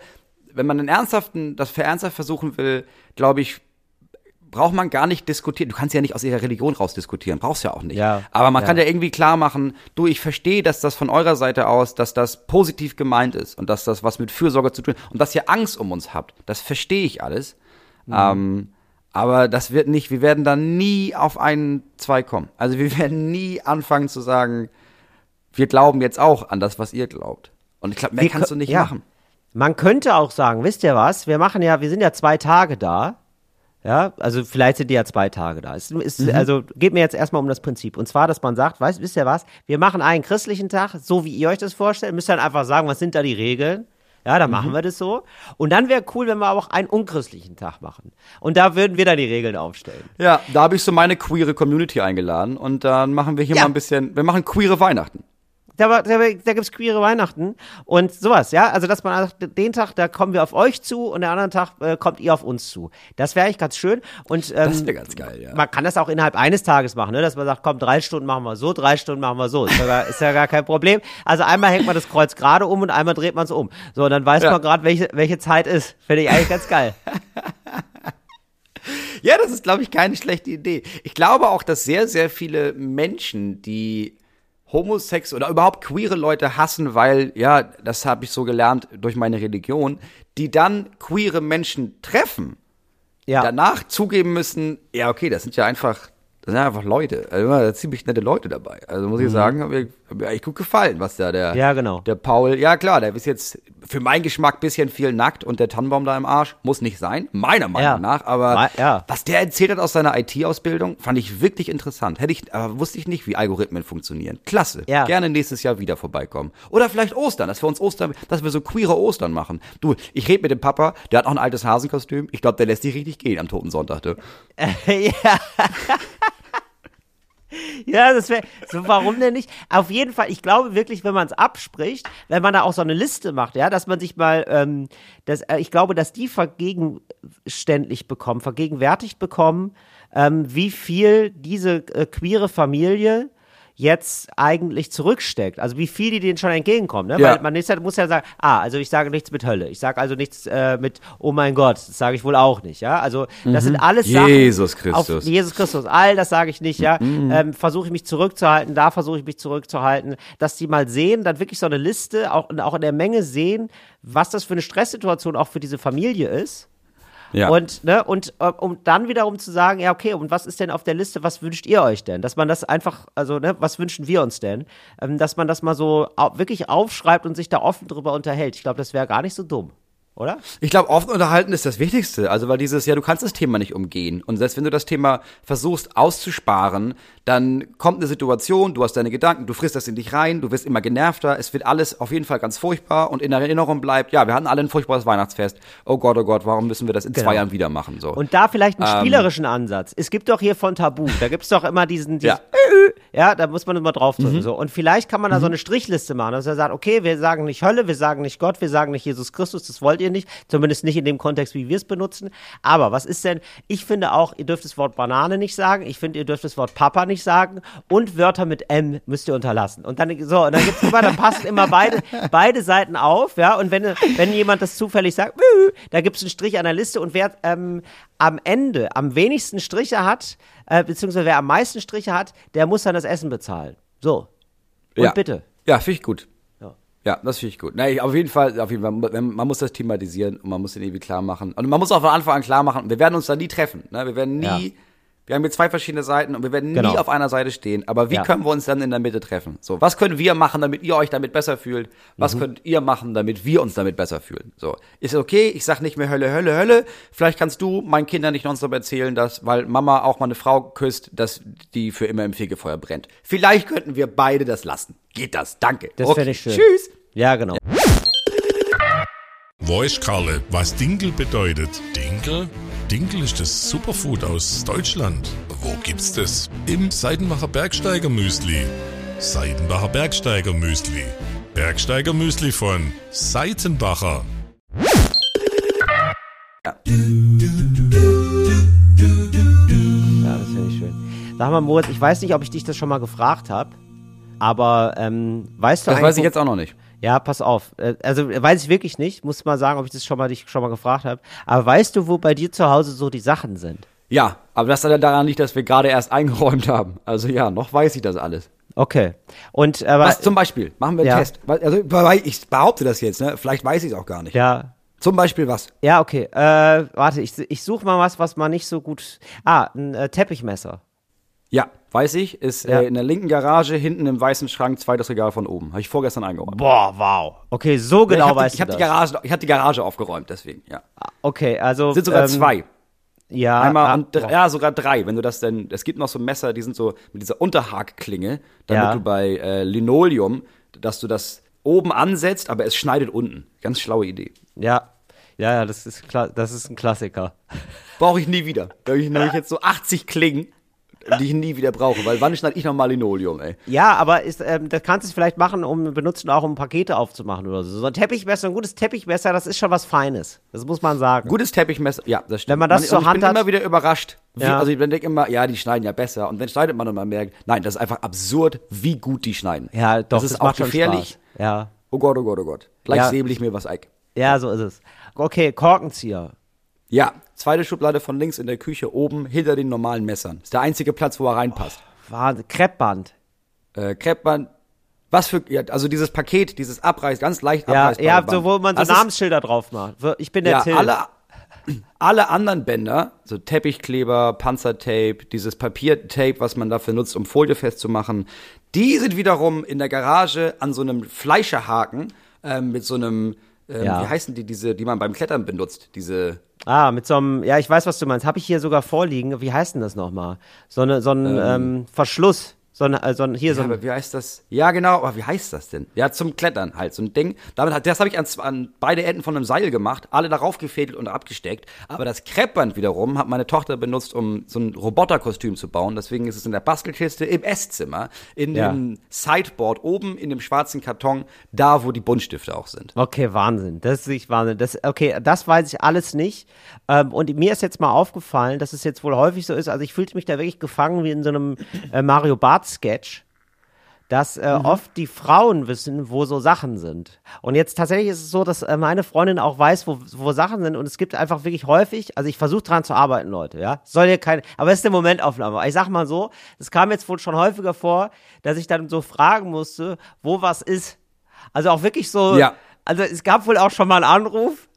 wenn man einen ernsthaften, das für ernsthaft versuchen will, glaube ich, braucht man gar nicht diskutieren. Du kannst ja nicht aus ihrer Religion rausdiskutieren, brauchst ja auch nicht. Ja, Aber man ja. kann ja irgendwie klar machen, du, ich verstehe, dass das von eurer Seite aus, dass das positiv gemeint ist und dass das was mit Fürsorge zu tun hat und dass ihr Angst um uns habt. Das verstehe ich alles. Mhm. Ähm, aber das wird nicht, wir werden da nie auf einen, zwei kommen. Also wir [LAUGHS] werden nie anfangen zu sagen, wir glauben jetzt auch an das, was ihr glaubt. Und ich glaube, mehr wir kannst du nicht ja. machen. Man könnte auch sagen, wisst ihr was? Wir machen ja, wir sind ja zwei Tage da. Ja, also vielleicht sind die ja zwei Tage da. Es ist, mhm. Also geht mir jetzt erstmal um das Prinzip. Und zwar, dass man sagt, weißt, wisst ihr was? Wir machen einen christlichen Tag, so wie ihr euch das vorstellt. Müsst dann einfach sagen, was sind da die Regeln? Ja, dann mhm. machen wir das so. Und dann wäre cool, wenn wir auch einen unchristlichen Tag machen. Und da würden wir dann die Regeln aufstellen. Ja, da habe ich so meine queere Community eingeladen und dann machen wir hier ja. mal ein bisschen, wir machen queere Weihnachten da, da, da gibt's queere Weihnachten und sowas, ja. Also, dass man den Tag, da kommen wir auf euch zu und den anderen Tag äh, kommt ihr auf uns zu. Das wäre eigentlich ganz schön. Und ähm, das wäre ganz geil, ja. Man kann das auch innerhalb eines Tages machen, ne? dass man sagt, komm, drei Stunden machen wir so, drei Stunden machen wir so. Ist ja gar, ist ja gar kein Problem. Also einmal hängt man das Kreuz gerade um und einmal dreht man es um. So, und dann weiß ja. man gerade, welche, welche Zeit ist. Finde ich eigentlich ganz geil. [LAUGHS] Ja, das ist, glaube ich, keine schlechte Idee. Ich glaube auch, dass sehr, sehr viele Menschen, die Homosex oder überhaupt queere Leute hassen, weil, ja, das habe ich so gelernt durch meine Religion, die dann queere Menschen treffen, ja. danach zugeben müssen, ja, okay, das sind ja einfach das sind einfach Leute. Also da ziemlich nette Leute dabei. Also muss ich mhm. sagen, hat mir, hat mir eigentlich gut gefallen, was da der, ja, genau. der Paul, ja klar, der ist jetzt für meinen Geschmack bisschen viel nackt und der Tannenbaum da im Arsch. Muss nicht sein, meiner Meinung ja. nach. Aber ja. was der erzählt hat aus seiner IT-Ausbildung, fand ich wirklich interessant. Hätte ich, aber wusste ich nicht, wie Algorithmen funktionieren. Klasse. Ja. Gerne nächstes Jahr wieder vorbeikommen. Oder vielleicht Ostern, dass wir uns Ostern, dass wir so queere Ostern machen. Du, ich rede mit dem Papa, der hat auch ein altes Hasenkostüm. Ich glaube, der lässt sich richtig gehen am Toten Sonntag. Du. [LAUGHS] ja. Ja, das wäre, so warum denn nicht? Auf jeden Fall, ich glaube wirklich, wenn man es abspricht, wenn man da auch so eine Liste macht, ja, dass man sich mal, ähm, das, äh, ich glaube, dass die vergegenständlich bekommen, vergegenwärtigt bekommen, ähm, wie viel diese äh, queere Familie jetzt eigentlich zurücksteckt. Also wie viel die denen schon entgegenkommen. Ne? Ja. Weil man ist ja, muss ja sagen, ah, also ich sage nichts mit Hölle. Ich sage also nichts äh, mit, oh mein Gott, das sage ich wohl auch nicht. Ja, also das mhm. sind alles Sachen. Jesus Christus. Auf Jesus Christus. All das sage ich nicht. Ja, mhm. ähm, versuche ich mich zurückzuhalten. Da versuche ich mich zurückzuhalten, dass die mal sehen, dann wirklich so eine Liste auch, auch in der Menge sehen, was das für eine Stresssituation auch für diese Familie ist. Ja. Und, ne, und äh, um dann wiederum zu sagen, ja, okay, und was ist denn auf der Liste, was wünscht ihr euch denn? Dass man das einfach, also, ne, was wünschen wir uns denn? Ähm, dass man das mal so wirklich aufschreibt und sich da offen drüber unterhält. Ich glaube, das wäre gar nicht so dumm oder? Ich glaube, offen unterhalten ist das Wichtigste. Also, weil dieses, ja, du kannst das Thema nicht umgehen. Und selbst wenn du das Thema versuchst auszusparen, dann kommt eine Situation, du hast deine Gedanken, du frisst das in dich rein, du wirst immer genervter, es wird alles auf jeden Fall ganz furchtbar und in der Erinnerung bleibt, ja, wir hatten alle ein furchtbares Weihnachtsfest. Oh Gott, oh Gott, warum müssen wir das in genau. zwei Jahren wieder machen? So. Und da vielleicht einen ähm, spielerischen Ansatz. Es gibt doch hier von Tabu, da gibt es doch immer diesen, diesen ja. ja, da muss man immer drauf drücken. Mhm. So. Und vielleicht kann man da mhm. so eine Strichliste machen, dass er sagt, okay, wir sagen nicht Hölle, wir sagen nicht Gott, wir sagen nicht Jesus Christus, das wollt ihr nicht, zumindest nicht in dem Kontext, wie wir es benutzen. Aber was ist denn, ich finde auch, ihr dürft das Wort Banane nicht sagen, ich finde, ihr dürft das Wort Papa nicht sagen und Wörter mit M müsst ihr unterlassen. Und dann, so, und dann gibt's immer, dann passen immer beide, beide Seiten auf, ja, und wenn, wenn jemand das zufällig sagt, da gibt's einen Strich an der Liste und wer ähm, am Ende am wenigsten Striche hat, äh, beziehungsweise wer am meisten Striche hat, der muss dann das Essen bezahlen. So. Und ja. bitte. Ja, finde ich gut. Ja, das finde ich gut. Nee, auf jeden Fall, auf jeden Fall, man muss das thematisieren und man muss den irgendwie klar machen. Und man muss auch von Anfang an klar machen, wir werden uns da nie treffen. Ne? Wir werden nie, ja. wir haben hier zwei verschiedene Seiten und wir werden genau. nie auf einer Seite stehen. Aber wie ja. können wir uns dann in der Mitte treffen? So, was können wir machen, damit ihr euch damit besser fühlt? Was mhm. könnt ihr machen, damit wir uns damit besser fühlen? So, ist okay, ich sag nicht mehr Hölle, Hölle, Hölle. Vielleicht kannst du meinen Kindern nicht nonstop erzählen, dass, weil Mama auch mal eine Frau küsst, dass die für immer im Fegefeuer brennt. Vielleicht könnten wir beide das lassen. Geht das? Danke. Das okay. ich schön. Tschüss. Ja, genau. Wo ist Karle, was Dinkel bedeutet? Dinkel? Dinkel ist das Superfood aus Deutschland. Wo gibt's das? Im Seidenbacher Bergsteiger Müsli. Seidenbacher Bergsteiger Müsli. Bergsteiger Müsli von Seitenbacher. Ja. Ja, das finde ich schön. Sag mal, Moritz, ich weiß nicht, ob ich dich das schon mal gefragt habe, aber ähm, weißt du Das weiß ich jetzt auch noch nicht. Ja, pass auf. Äh, also weiß ich wirklich nicht. Muss mal sagen, ob ich das schon mal dich schon mal gefragt habe. Aber weißt du, wo bei dir zu Hause so die Sachen sind? Ja, aber das daran liegt, dass wir gerade erst eingeräumt haben. Also ja, noch weiß ich das alles. Okay. Und aber Was zum Beispiel? Machen wir einen ja. Test. Also ich behaupte das jetzt, ne? Vielleicht weiß ich es auch gar nicht. Ja. Zum Beispiel was? Ja, okay. Äh, warte, ich, ich suche mal was, was man nicht so gut. Ah, ein äh, Teppichmesser. Ja, weiß ich. Ist ja. äh, in der linken Garage, hinten im weißen Schrank, zweites Regal von oben. Habe ich vorgestern eingeräumt. Boah, wow. Okay, so genau ja, weißt ich hab die, Garage, ich habe die Garage aufgeräumt, deswegen, ja. Ah, okay, also. Sind sogar ähm, zwei. Ja. Einmal ah, und, ja, sogar drei. Wenn du das denn, es gibt noch so Messer, die sind so mit dieser Unterhakklinge, damit ja. du bei äh, Linoleum, dass du das oben ansetzt, aber es schneidet unten. Ganz schlaue Idee. Ja. Ja, ja, das ist, das ist ein Klassiker. Brauche ich nie wieder. Da habe ich nämlich jetzt so 80 Klingen die ich nie wieder brauche, weil wann schneide ich nochmal Linoleum, ey? Ja, aber ist, ähm, das kannst du vielleicht machen, um benutzen auch um Pakete aufzumachen oder so. So ein Teppichmesser, ein gutes Teppichmesser, das ist schon was Feines. Das muss man sagen. Gutes Teppichmesser, ja, das stimmt. Wenn man das man, zur Hand ich bin hat, immer wieder überrascht. Wie, Ja. Also ich denke immer, ja, die schneiden ja besser. Und dann schneidet man und man merkt, nein, das ist einfach absurd, wie gut die schneiden. ja, doch, das ist das auch gefährlich. Ja. Oh Gott, oh Gott, oh Gott. Gleich Ja. säbel ich mir was Eik. Ja, so ist es. Okay, Korkenzieher. Ja, zweite Schublade von links in der Küche oben hinter den normalen Messern. Ist der einzige Platz, wo er reinpasst. Wahnsinn. Kreppband. Äh, Kreppband. Was für, ja, also dieses Paket, dieses Abreiß, ganz leicht Ja, abreißbare ja, Band. so, wo man so ist- Namensschilder drauf macht. Ich bin der ja, Till. alle, alle anderen Bänder, so Teppichkleber, Panzertape, dieses Papiertape, was man dafür nutzt, um Folie festzumachen, die sind wiederum in der Garage an so einem Fleischerhaken ähm, mit so einem, ähm, Ja. wie heißen die, diese, die man beim Klettern benutzt, diese, Ah, mit so einem, ja, ich weiß, was du meinst. Habe ich hier sogar vorliegen. Wie heißt denn das nochmal? So, eine, so ein ähm, Verschluss. So ein, äh, so ein, hier so ja, ein, aber wie heißt das? Ja, genau, aber wie heißt das denn? Ja, zum Klettern halt, so ein Ding. Damit, hat- das habe ich an, an beide Enden von einem Seil gemacht, alle darauf gefädelt und abgesteckt. Aber das Kreppband wiederum hat meine Tochter benutzt, um so ein Roboterkostüm zu bauen. Deswegen ist es in der Bastelkiste im Esszimmer, in Ja. dem Sideboard oben, in dem schwarzen Karton, da wo die Buntstifte auch sind. Okay, Wahnsinn. Das ist nicht Wahnsinn. Das, okay, das weiß ich alles nicht. Ähm, und mir ist jetzt mal aufgefallen, dass es jetzt wohl häufig so ist. Also ich fühlte mich da wirklich gefangen wie in so einem äh, Mario Bart Sketch. Dass äh, oft die Frauen wissen, wo so Sachen sind. Und jetzt tatsächlich ist es so, dass äh, meine Freundin auch weiß, wo, wo Sachen sind. Und es gibt einfach wirklich häufig, also ich versuche dran zu arbeiten, Leute, ja. Soll ja kein, aber es ist eine Momentaufnahme. Ich sag mal so, es kam jetzt wohl schon häufiger vor, dass ich dann so fragen musste, wo was ist. Also auch wirklich so, Ja. also es gab wohl auch schon mal einen Anruf,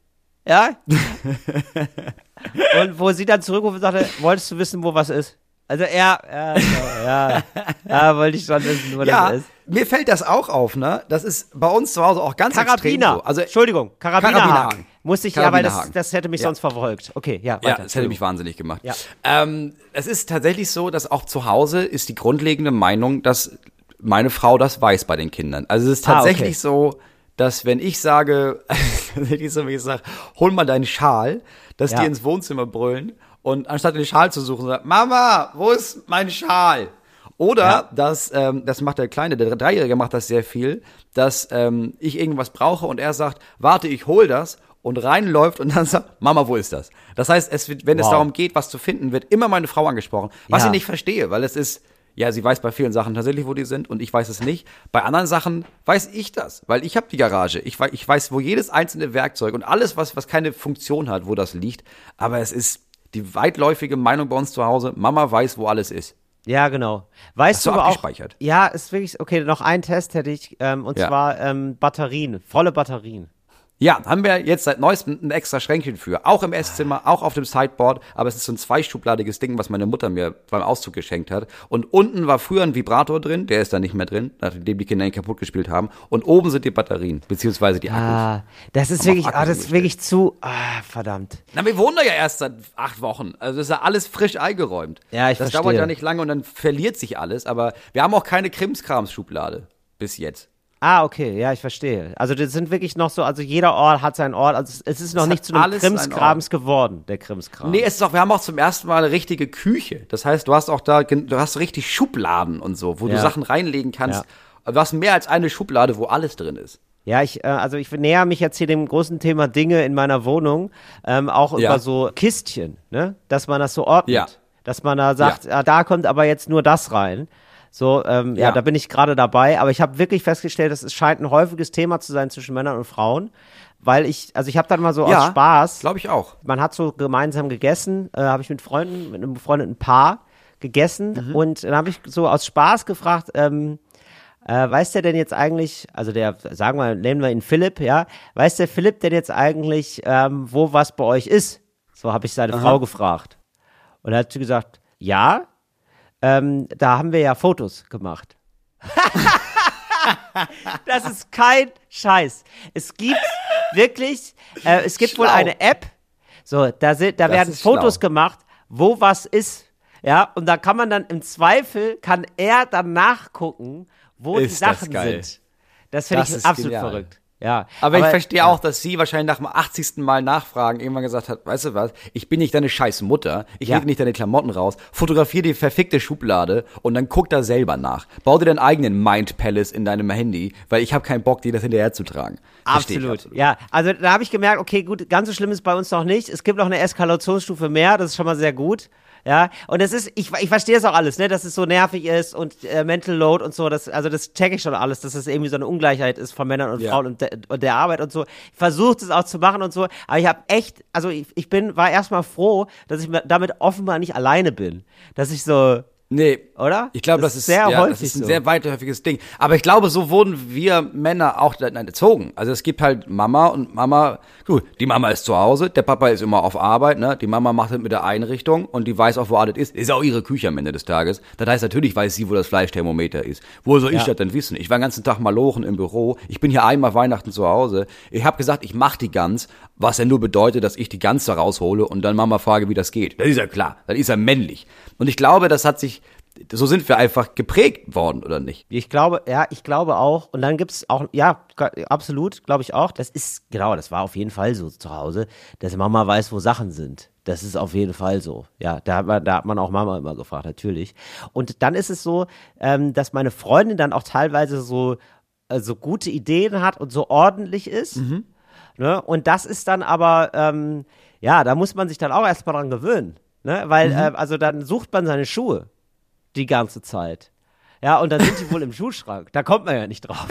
ja? [LAUGHS] und wo sie dann zurückruft und sagte, wolltest du wissen, wo was ist? Also er, ja, ja, ja, [LAUGHS] ja wollte ich schon wissen, wo Ja, das ist. mir fällt das auch auf, ne? Das ist bei uns zu Hause auch ganz extrem Karabiner. so. Also, Entschuldigung, Karabinerhaken. Karabinerhaken. Musste ich, ja, weil das, das hätte mich Ja. sonst verfolgt. Okay, ja, weiter. Ja, das hätte mich wahnsinnig gemacht. Ja. Ähm, es ist tatsächlich so, dass auch zu Hause ist die grundlegende Meinung, dass meine Frau das weiß bei den Kindern. Also es ist Ah, tatsächlich okay. so, dass wenn ich sage, [LAUGHS] tatsächlich so wie ich sage, hol mal deinen Schal, dass Ja. die ins Wohnzimmer brüllen und anstatt den Schal zu suchen, sagt, Mama, wo ist mein Schal? Oder Ja. dass, ähm, das macht der Kleine, der Dreijährige macht das sehr viel, dass ähm, ich irgendwas brauche und er sagt, warte, ich hol das und reinläuft und dann sagt, Mama, wo ist das? Das heißt, es wird, wenn es Wow. darum geht, was zu finden, wird immer meine Frau angesprochen. Was Ja. ich nicht verstehe, weil es ist, ja, sie weiß bei vielen Sachen tatsächlich, wo die sind und ich weiß es nicht. Bei anderen Sachen weiß ich das, weil ich habe die Garage. Ich, wei- ich weiß, wo jedes einzelne Werkzeug und alles, was, was keine Funktion hat, wo das liegt. Aber es ist die weitläufige Meinung bei uns zu Hause, Mama weiß, wo alles ist. Ja, genau. Weißt Hast du aber auch, ja, ist wirklich, okay, noch ein Test hätte ich, ähm, und Ja. zwar ähm, Batterien, volle Batterien. Ja, haben wir jetzt seit neuestem ein extra Schränkchen für. Auch im Esszimmer, auch auf dem Sideboard. Aber es ist so ein zweischubladiges Ding, was meine Mutter mir beim Auszug geschenkt hat. Und unten war früher ein Vibrator drin, der ist da nicht mehr drin, nachdem die Kinder ihn kaputt gespielt haben. Und oben sind die Batterien, beziehungsweise die Akkus. Ah, das ist wirklich, ah, das ist wirklich zu, ah, verdammt. Na, wir wohnen da ja erst seit acht Wochen. Also das ist ja alles frisch eingeräumt. Ja, ich Das verstehe. dauert ja nicht lange und dann verliert sich alles. Aber wir haben auch keine Krimskrams-Schublade. Bis jetzt. Ah, okay, ja, ich verstehe. Also das sind wirklich noch so, also jeder Ort hat seinen Ort. Also es- es ist noch hat nicht zu einem Krimskrams geworden, der Krimskram. Nee, es ist auch, wir haben auch zum ersten Mal eine richtige Küche. Das heißt, du hast auch da, du hast richtig Schubladen und so, wo du Ja. Sachen reinlegen kannst. Du hast mehr als eine Schublade, wo alles drin ist. Ja, ich, äh, also ich näher mich jetzt hier dem großen Thema Dinge in meiner Wohnung, ähm, auch Ja. über so Kistchen, ne? Dass man das so ordnet. Ja. Dass man da sagt, ah, da kommt aber jetzt nur das rein. So, ähm, ja. Ja. da bin ich gerade dabei. Aber ich habe wirklich festgestellt, dass es scheint ein häufiges Thema zu sein zwischen Männern und Frauen. Weil ich, also ich habe dann mal so aus Spaß, Glaube ich auch. man hat so gemeinsam gegessen, äh, habe ich mit Freunden, mit einem befreundeten Paar gegessen Mhm. und dann habe ich so aus Spaß gefragt, ähm, äh, weiß der denn jetzt eigentlich, also der, sagen wir, nehmen wir ihn Philipp, ja, weiß der Philipp denn jetzt eigentlich, ähm, wo was bei euch ist? So habe ich seine Aha. Frau gefragt. Und er hat gesagt, ja, ähm, da haben wir ja Fotos gemacht. [LAUGHS] das ist kein Scheiß. Es gibt wirklich, äh, es gibt Schlau. wohl eine App, so, da, sind, da werden Fotos schlau. gemacht, wo was ist. Ja, und da kann man dann im Zweifel, kann er dann nachgucken, wo ist die Sachen sind. Das finde ich absolut genial. verrückt. Ja, aber, aber ich verstehe ja. auch, dass sie wahrscheinlich nach dem 80. Mal nachfragen irgendwann gesagt hat, weißt du was, ich bin nicht deine scheiß Mutter, ich ja. lege nicht deine Klamotten raus, fotografier die verfickte Schublade und dann guck da selber nach. Bau dir deinen eigenen Mind Palace in deinem Handy, weil ich habe keinen Bock, dir das hinterher zu tragen. Absolut. absolut. Ja, also da habe ich gemerkt, okay, gut, ganz so schlimm ist bei uns noch nicht. Es gibt noch eine Eskalationsstufe mehr, das ist schon mal sehr gut. Ja, und es ist, ich, ich verstehe es auch alles, ne, dass es so nervig ist und äh, Mental Load und so, das, also das checke ich schon alles, dass es irgendwie so eine Ungleichheit ist von Männern und ja. Frauen und, de, und der Arbeit und so. Ich versuche es auch zu machen und so, aber ich habe echt, also ich, ich bin, war erstmal froh, dass ich damit offenbar nicht alleine bin. Dass ich so, Nee. Oder? Ich glaube, das, das, ist sehr ja, häufig. Das ist ein so. sehr weithäufiges Ding. Aber ich glaube, so wurden wir Männer auch erzogen. Also es gibt halt Mama und Mama, gut, die Mama ist zu Hause, der Papa ist immer auf Arbeit, ne? Die Mama macht halt mit der Einrichtung und die weiß auch, wo alles ist. Ist auch ihre Küche am Ende des Tages. Das heißt, natürlich weiß sie, wo das Fleischthermometer ist. Wo soll ich ja. das denn wissen? Ich war den ganzen Tag malochen im Büro. Ich bin hier einmal Weihnachten zu Hause. Ich habe gesagt, ich mach die Gans, was ja nur bedeutet, dass ich die Gans da raushole und dann Mama frage, wie das geht. Das ist ja klar. Das ist ja männlich. Und ich glaube, das hat sich so sind wir einfach geprägt worden, oder nicht? Ich glaube, ja, ich glaube auch. Und dann gibt es auch, ja, absolut, glaube ich auch. Das ist, genau, das war auf jeden Fall so zu Hause, dass Mama weiß, wo Sachen sind. Das ist auf jeden Fall so. Ja, da hat man, da hat man auch Mama immer gefragt, natürlich. Und dann ist es so, ähm, dass meine Freundin dann auch teilweise so, äh, so gute Ideen hat und so ordentlich ist. Mhm. Ne? Und das ist dann aber, ähm, ja, da muss man sich dann auch erstmal dran gewöhnen. Ne? Weil, mhm. äh, also dann sucht man seine Schuhe die ganze Zeit. Ja, und dann sind die wohl im [LAUGHS] Schuhschrank. Da kommt man ja nicht drauf.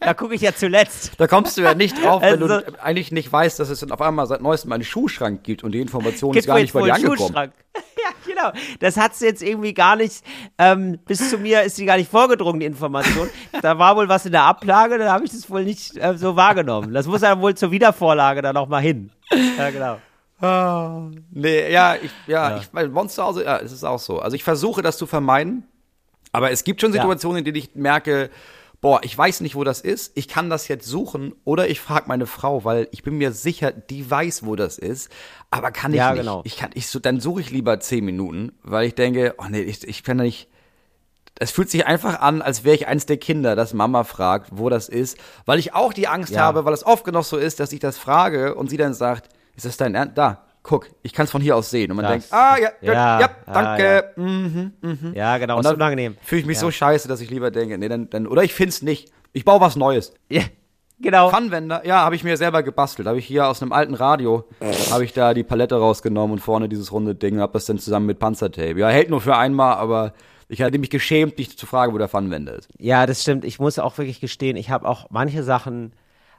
Da gucke ich ja zuletzt. Da kommst du ja nicht drauf, wenn also, du eigentlich nicht weißt, dass es auf einmal seit neuestem einen Schuhschrank gibt und die Information ist gar nicht bei dir angekommen. Schuhschrank. [LAUGHS] Ja, genau. Das hat sie jetzt irgendwie gar nicht, ähm, bis zu mir ist sie gar nicht vorgedrungen, die Information. Da war wohl was in der Ablage, da habe ich das wohl nicht äh, so wahrgenommen. Das muss ja wohl zur Wiedervorlage dann auch mal hin. Ja, genau. Ah, nee, ja, ich, ja, ja. Ich, uns zu Hause, ja, es ist auch so. Also ich versuche das zu vermeiden, aber es gibt schon Situationen, in denen ich merke, boah, ich weiß nicht, wo das ist, ich kann das jetzt suchen oder ich frage meine Frau, weil ich bin mir sicher, die weiß, wo das ist, aber kann ich ja, nicht. Genau. Ich kann, ich, so, dann suche ich lieber zehn Minuten, weil ich denke, oh nee, ich, ich kann da nicht, es fühlt sich einfach an, als wäre ich eins der Kinder, das Mama fragt, wo das ist, weil ich auch die Angst ja. habe, weil es oft genug so ist, dass ich das frage und sie dann sagt, ist das dein Ernst? Da, guck, ich kann es von hier aus sehen. Und man das, denkt, ah, ja, ja, ja, ja danke. Ja, mhm, mhm. ja genau, und dann ist unangenehm. Fühle ich mich so scheiße, dass ich lieber denke, nee, dann, dann oder ich find's nicht. Ich baue was Neues. Ja. Genau. Funwender, ja, habe ich mir selber gebastelt. Habe ich hier aus einem alten Radio, habe ich da die Palette rausgenommen und vorne dieses runde Ding, habe das dann zusammen mit Panzertape. Ja, hält nur für einmal, aber ich hatte mich geschämt, dich zu fragen, wo der Funwender ist. Ja, das stimmt. Ich muss auch wirklich gestehen, ich habe auch manche Sachen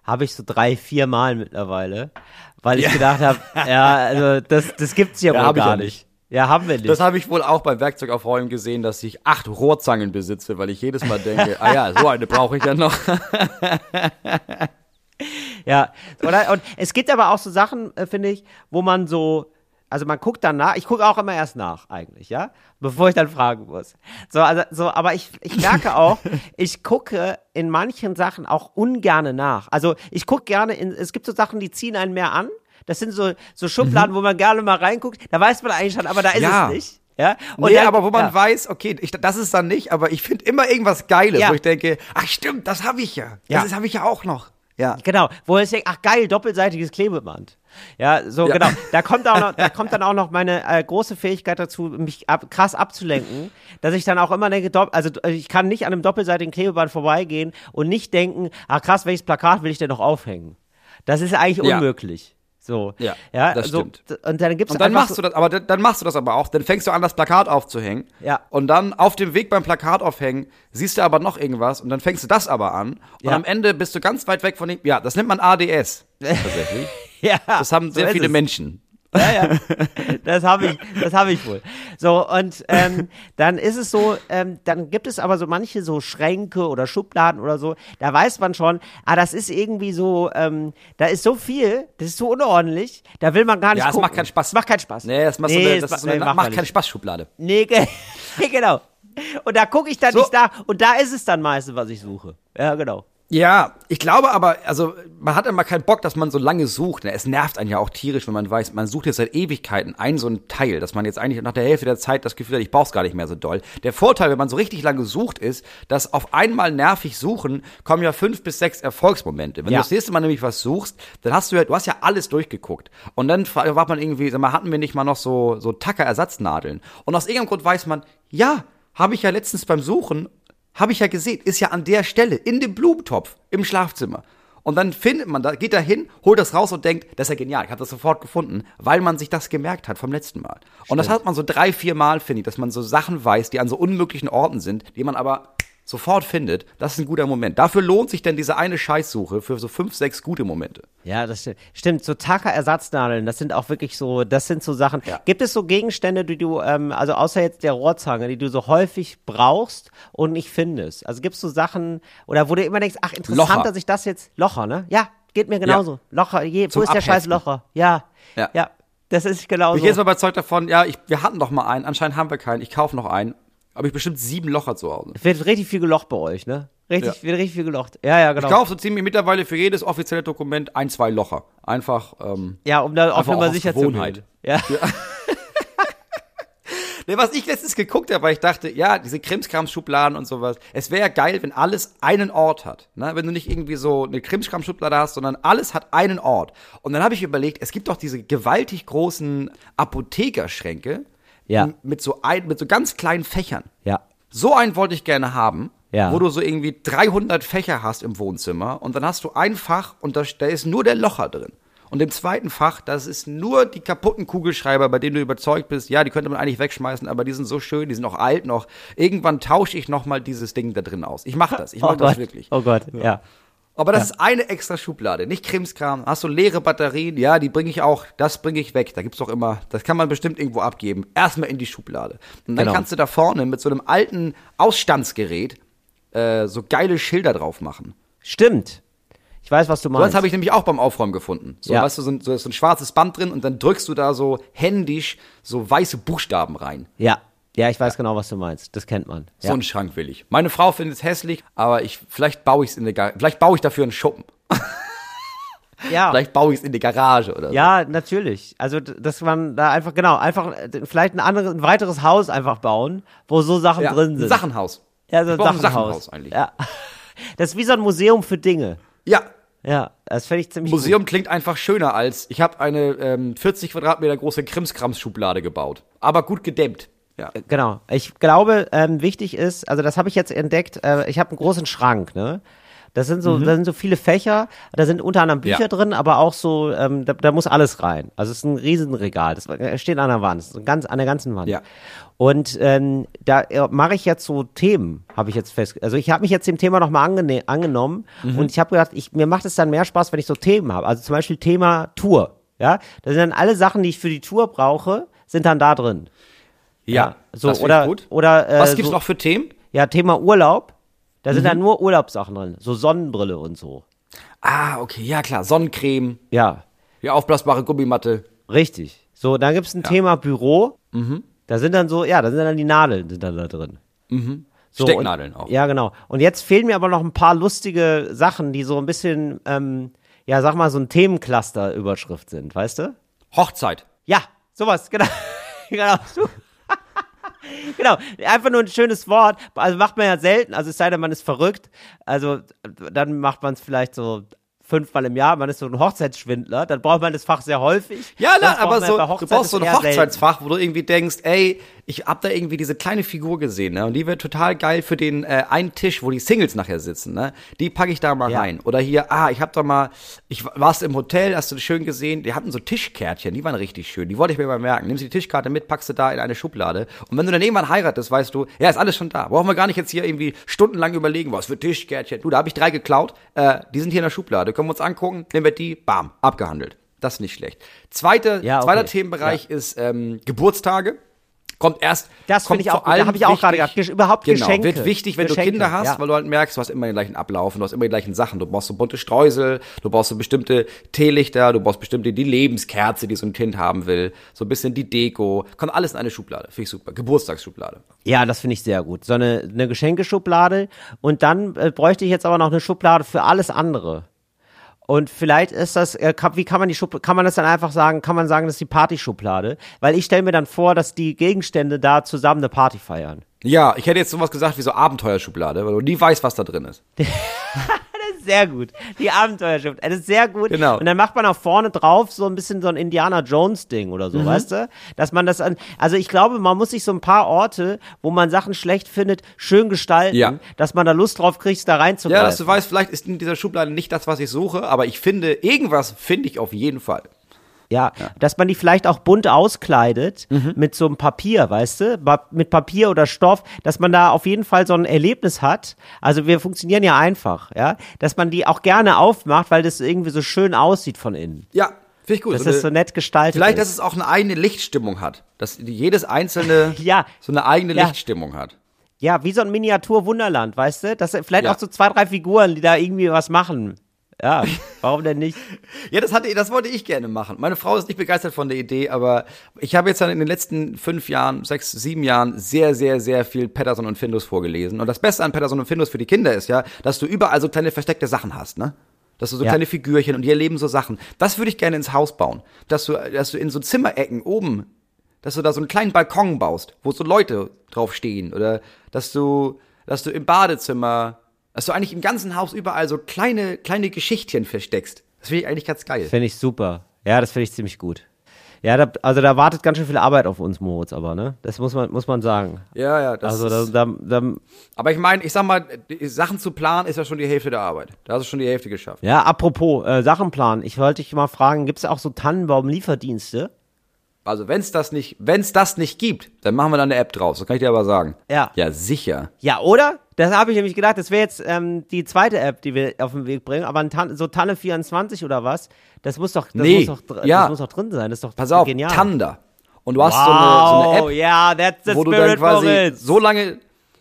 habe ich so drei, vier Mal mittlerweile, weil ich ja. gedacht habe, ja, also das, das gibt's ja, [LAUGHS] ja wohl gar nicht. nicht. Ja, haben wir nicht. Das habe ich wohl auch beim Werkzeugaufräumen gesehen, dass ich acht Rohrzangen besitze, weil ich jedes Mal denke, ah ja, so eine brauche ich ja noch. [LAUGHS] ja, oder? Und es gibt aber auch so Sachen, äh, finde ich, wo man so also man guckt dann nach, ich gucke auch immer erst nach, eigentlich, ja, bevor ich dann fragen muss. So, also, so, aber ich, ich merke auch, [LAUGHS] ich gucke in manchen Sachen auch ungerne nach. Also ich gucke gerne in, es gibt so Sachen, die ziehen einen mehr an. Das sind so, so Schubladen, mhm. wo man gerne mal reinguckt. Da weiß man eigentlich schon, aber da ist ja. es nicht. Ja, und nee, dann, aber wo man ja. weiß, okay, ich, das ist dann nicht, aber ich finde immer irgendwas Geiles, ja. wo ich denke, ach stimmt, das habe ich ja. Das habe ich ja auch noch. Ja. Genau, wo ich denke, ach geil, doppelseitiges Klebeband. Ja, so ja. genau. Da kommt auch noch, [LAUGHS] da kommt dann auch noch meine äh, große Fähigkeit dazu, mich ab, krass abzulenken, dass ich dann auch immer denke, also ich kann nicht an einem doppelseitigen Klebeband vorbeigehen und nicht denken, ach krass, welches Plakat will ich denn noch aufhängen? Das ist eigentlich unmöglich. Ja. So. Ja, ja das so, stimmt. Und dann gibt's und dann machst so, du das, aber dann machst du das aber auch. Dann fängst du an, das Plakat aufzuhängen. Ja. Und dann auf dem Weg beim Plakat aufhängen siehst du aber noch irgendwas und dann fängst du das aber an. Und ja. am Ende bist du ganz weit weg von dem. Ja, das nennt man ADS [LAUGHS] tatsächlich. ja. Das haben sehr so viele. Menschen. Ja, ja. [LAUGHS] Das habe ich, das habe ich wohl. So, und ähm, dann ist es so, ähm, dann gibt es aber so manche so Schränke oder Schubladen oder so, da weiß man schon, ah, das ist irgendwie so, ähm, da ist so viel, das ist so unordentlich, da will man gar nicht Ja, es macht keinen Spaß. Es macht keinen Spaß. Nee, das macht Nee, so eine, das ist so eine nee, macht macht keine nicht. Spaßschublade. Nee, ge [LAUGHS] genau. Und da gucke ich dann So. nicht nach und da ist es dann meistens, was ich suche. Ja, genau. Ja, ich glaube aber, also man hat immer keinen Bock, dass man so lange sucht. ne? Es nervt einen ja auch tierisch, wenn man weiß, man sucht jetzt seit Ewigkeiten ein so ein Teil, dass man jetzt eigentlich nach der Hälfte der Zeit das Gefühl hat, ich brauch's gar nicht mehr so doll. Der Vorteil, wenn man so richtig lange sucht, ist, dass auf einmal nervig suchen kommen ja fünf bis sechs Erfolgsmomente. Wenn Ja. du das nächste Mal nämlich was suchst, dann hast du ja, du hast ja alles durchgeguckt. Und dann war man irgendwie, sag mal, hatten wir nicht mal noch so, so Tacker-Ersatznadeln. Und aus irgendeinem Grund weiß man, ja, habe ich ja letztens beim Suchen habe ich ja gesehen, ist ja an der Stelle, in dem Blumentopf, im Schlafzimmer. Und dann findet man da, geht da hin, holt das raus und denkt, das ist ja genial, ich habe das sofort gefunden, weil man sich das gemerkt hat vom letzten Mal. Und das hat man so drei, vier Mal, finde ich, dass man so Sachen weiß, die an so unmöglichen Orten sind, die man aber sofort findet. Das ist ein guter Moment. Dafür lohnt sich denn diese eine Scheißsuche für so fünf, sechs gute Momente. Ja, das stimmt. Stimmt, so Taka-Ersatznadeln, das sind auch wirklich so, das sind so Sachen. Ja. Gibt es so Gegenstände, die du, ähm, also außer jetzt der Rohrzange, die du so häufig brauchst und nicht findest? Also gibt es so Sachen, oder wo du immer denkst, ach, interessant, Locher. dass ich das jetzt, Locher, ne? Ja, geht mir genauso. Locher, je, wo Zum ist der scheiß. Locher? Ja, ja, Ja. das ist genauso. Ich bin jetzt mal überzeugt davon, ja, ich, wir hatten doch mal einen, anscheinend haben wir keinen, ich kaufe noch einen. Aber ich bestimmt sieben Locher zu Hause. Wird richtig viel gelocht bei euch, ne? Richtig, Ja. wird richtig viel gelocht. Ja, ja, genau. Ich kaufe so ziemlich mittlerweile für jedes offizielle Dokument ein, zwei Locher. Einfach, ähm, ja, um da auf Nummer sicher Gewohnheit. zu gehen. Ja. [LAUGHS] Ne, was ich letztens geguckt habe, weil ich dachte, ja, diese Krimskrams-Schubladen und sowas, es wäre ja geil, wenn alles einen Ort hat. Ne? Wenn du nicht irgendwie so eine Krimskrams-Schublade hast, sondern alles hat einen Ort. Und dann habe ich überlegt, es gibt doch diese gewaltig großen Apothekerschränke Ja. mit so, ein, mit so ganz kleinen Fächern. ja. So einen wollte ich gerne haben, Ja. wo du so irgendwie 300 Fächer hast im Wohnzimmer und dann hast du ein Fach und da, da ist nur der Locher drin. Und im zweiten Fach, das ist nur die kaputten Kugelschreiber, bei denen du überzeugt bist, ja, die könnte man eigentlich wegschmeißen, aber die sind so schön, die sind auch alt noch. Irgendwann tausche ich noch mal dieses Ding da drin aus. Ich mache das, ich mache [LAUGHS] Oh das Gott. wirklich. Oh Gott, ja. Aber das ist eine extra Schublade, nicht Krimskram. Hast du leere Batterien? Ja, die bringe ich auch, das bringe ich weg. Da gibt's doch immer, das kann man bestimmt irgendwo abgeben. Erstmal in die Schublade. Und dann Genau. kannst du da vorne mit so einem alten Ausstandsgerät äh, so geile Schilder drauf machen. Stimmt. Ich weiß, was du So meinst. das habe ich nämlich auch beim Aufräumen gefunden. So, Ja. weißt du, so ein, so so ein schwarzes Band drin und dann drückst du da so händisch so weiße Buchstaben rein. Ja, ja, ich weiß genau, was du meinst. Das kennt man. So Ja. einen Schrank will ich. Meine Frau findet es hässlich, aber ich, vielleicht baue ich es in der, Ga- vielleicht baue ich dafür einen Schuppen. [LAUGHS] ja. Vielleicht baue ich es in die Garage oder so. ja, natürlich. Also, dass man da einfach, genau, einfach äh, vielleicht ein anderes, ein weiteres Haus einfach bauen, wo so Sachen Ja, drin sind. Ein Sachenhaus. Ja, so ein brauche ein Sachenhaus. Sachenhaus eigentlich. Ja. [LAUGHS] Das ist wie so ein Museum für Dinge. Ja, Ja, das fände ich ziemlich Museum klingt einfach schöner als, ich habe eine ähm, 40 Quadratmeter große Krimskrams-Schublade gebaut. Aber gut gedämmt. Ja. gut. Genau. Ich glaube, ähm, wichtig ist, also das habe ich jetzt entdeckt, äh, ich habe einen großen Schrank, ne? Das sind so, da sind so viele Fächer, da sind unter anderem Bücher Mhm. Ja. drin, aber auch so, ähm, da, da muss alles rein. Also es ist ein Riesenregal, das äh, steht an der Wand, das ist ganz, an der ganzen Wand. Ja. Und ähm, da äh, mache ich jetzt so Themen, habe ich jetzt fest. Also ich habe mich jetzt dem Thema nochmal angene angenommen Mhm. und ich habe gedacht, ich, mir macht es dann mehr Spaß, wenn ich so Themen habe. Also zum Beispiel Thema Tour. Ja, da sind dann alle Sachen, die ich für die Tour brauche, sind dann da drin. Ja, so oder oder äh, Was gibt's so, noch für Themen? Ja, Thema Urlaub. Da Mhm. sind dann nur Urlaubssachen drin, so Sonnenbrille und so. Ah, okay, ja klar. Sonnencreme, Ja, die aufblasbare Gummimatte. richtig. So, dann gibt's ein Thema Büro. Da sind dann so, ja, da sind dann die Nadeln sind dann da drin. So, Stecknadeln und, auch. Ja, genau. Und jetzt fehlen mir aber noch ein paar lustige Sachen, die so ein bisschen, ähm, ja, sag mal, so ein Themencluster-Überschrift sind, weißt du? Hochzeit. Ja, sowas, genau. [LAUGHS] genau. [LAUGHS] genau, einfach nur ein schönes Wort. Also macht man ja selten, also es sei denn, man ist verrückt. Also dann macht man es vielleicht so fünfmal im Jahr, man ist so ein Hochzeitsschwindler, dann braucht man das Fach sehr häufig. Ja, na, aber so, du brauchst so ein eher selten. Hochzeitsfach, wo du irgendwie denkst, ey, ich hab da irgendwie diese kleine Figur gesehen, ne? Und die wird total geil für den äh, einen Tisch, wo die Singles nachher sitzen, ne? Die packe ich da mal Ja. rein. Oder hier, ah, ich hab da mal, ich warst im Hotel, hast du das schön gesehen, die hatten so Tischkärtchen, die waren richtig schön. Die wollte ich mir mal merken. Nimmst die Tischkarte mit, packst du da in eine Schublade. Und wenn du dann irgendwann heiratest, weißt du, ja, ist alles schon da. Brauchen wir gar nicht jetzt hier irgendwie stundenlang überlegen, was für Tischkärtchen. Du, da habe ich drei geklaut, äh, die sind hier in der Schublade. Können wir uns angucken, nehmen wir die, bam, abgehandelt. Das ist nicht schlecht. Zweite, ja, okay. Zweiter Themenbereich ja. ist ähm, Geburtstage. Kommt erst. Das finde ich auch. Da habe ich auch gerade gehabt. Überhaupt genau, Geschenke. Wird wichtig, wenn Geschenke, du Kinder hast, ja. weil du halt merkst, du hast immer den gleichen Ablauf und du hast immer die gleichen Sachen. Du brauchst so bunte Streusel, du brauchst so bestimmte Teelichter, du brauchst bestimmte die Lebenskerze, die so ein Kind haben will, so ein bisschen die Deko. Kommt alles in eine Schublade. Finde ich super. Geburtstagsschublade. Ja, das finde ich sehr gut. So eine, eine Geschenkeschublade und dann äh, bräuchte ich jetzt aber noch eine Schublade für alles andere. Und vielleicht ist das, äh, wie kann man die Schublade, kann man das dann einfach sagen, kann man sagen, das ist die Partyschublade? Weil ich stelle mir dann vor, dass die Gegenstände da zusammen eine Party feiern. Ja, ich hätte jetzt sowas gesagt wie so Abenteuerschublade, weil du nie weißt, was da drin ist. [LAUGHS] sehr gut. Die Abenteuerschrift. Das ist sehr gut. Genau. Und dann macht man auch vorne drauf so ein bisschen so ein Indiana Jones Ding oder so, mhm. weißt du? Dass man das an, also ich glaube, man muss sich so ein paar Orte, wo man Sachen schlecht findet, schön gestalten, ja. dass man da Lust drauf kriegt, da reinzugreifen. Ja, dass du weißt, vielleicht ist in dieser Schublade nicht das, was ich suche, aber ich finde, irgendwas finde ich auf jeden Fall. Ja, ja, dass man die vielleicht auch bunt auskleidet mhm. mit so einem Papier, weißt du, mit Papier oder Stoff, dass man da auf jeden Fall so ein Erlebnis hat. Also wir funktionieren ja einfach, ja, dass man die auch gerne aufmacht, weil das irgendwie so schön aussieht von innen. Ja, finde ich gut. Dass so das so nett gestaltet Vielleicht, ist. dass es auch eine eigene Lichtstimmung hat, dass jedes einzelne [LAUGHS] ja. so eine eigene ja. Lichtstimmung hat. Ja, wie so ein Miniatur-Wunderland, weißt du? Dass vielleicht auch so zwei, drei Figuren, die da irgendwie was machen. Ja, warum denn nicht? [LAUGHS] ja, das, hatte, das wollte ich gerne machen. Meine Frau ist nicht begeistert von der Idee, aber ich habe jetzt in den letzten fünf Jahren, sechs, sieben Jahren sehr, sehr, sehr viel Patterson und Findus vorgelesen. Und das Beste an Patterson und Findus für die Kinder ist ja, dass du überall so kleine versteckte Sachen hast, ne? Dass du so ja. kleine Figürchen und die erleben so Sachen. Das würde ich gerne ins Haus bauen. Dass du, dass du in so Zimmerecken oben, dass du da so einen kleinen Balkon baust, wo so Leute drauf stehen. Oder dass du, dass du im Badezimmer dass du eigentlich im ganzen Haus überall so kleine, kleine Geschichtchen versteckst. Das finde ich eigentlich ganz geil. Finde ich super. Ja, das finde ich ziemlich gut. Ja, da, also da wartet ganz schön viel Arbeit auf uns, Moritz, aber, ne? Das muss man, muss man sagen. Ja, ja, das Also da, da, da Aber ich meine, ich sag mal, Sachen zu planen ist ja schon die Hälfte der Arbeit. Da hast du schon die Hälfte geschafft. Ja, apropos äh, Sachen planen. Ich wollte dich mal fragen, gibt es auch so Tannenbaum-Lieferdienste? Also wenn es das nicht, wenn es das nicht gibt, dann machen wir da eine App draus. Das kann ich dir aber sagen. Ja. Ja, sicher. Ja, oder? Das habe ich nämlich gedacht, das wäre jetzt ähm, die zweite App, die wir auf den Weg bringen. Aber Tan so Tanne 24 oder was? Das muss doch, das nee. muss doch, ja. das muss doch drin sein. Das ist doch Pass auf, genial. Tanda. Und du hast wow. so, eine, so eine App, yeah, that's the wo du dann quasi so lange,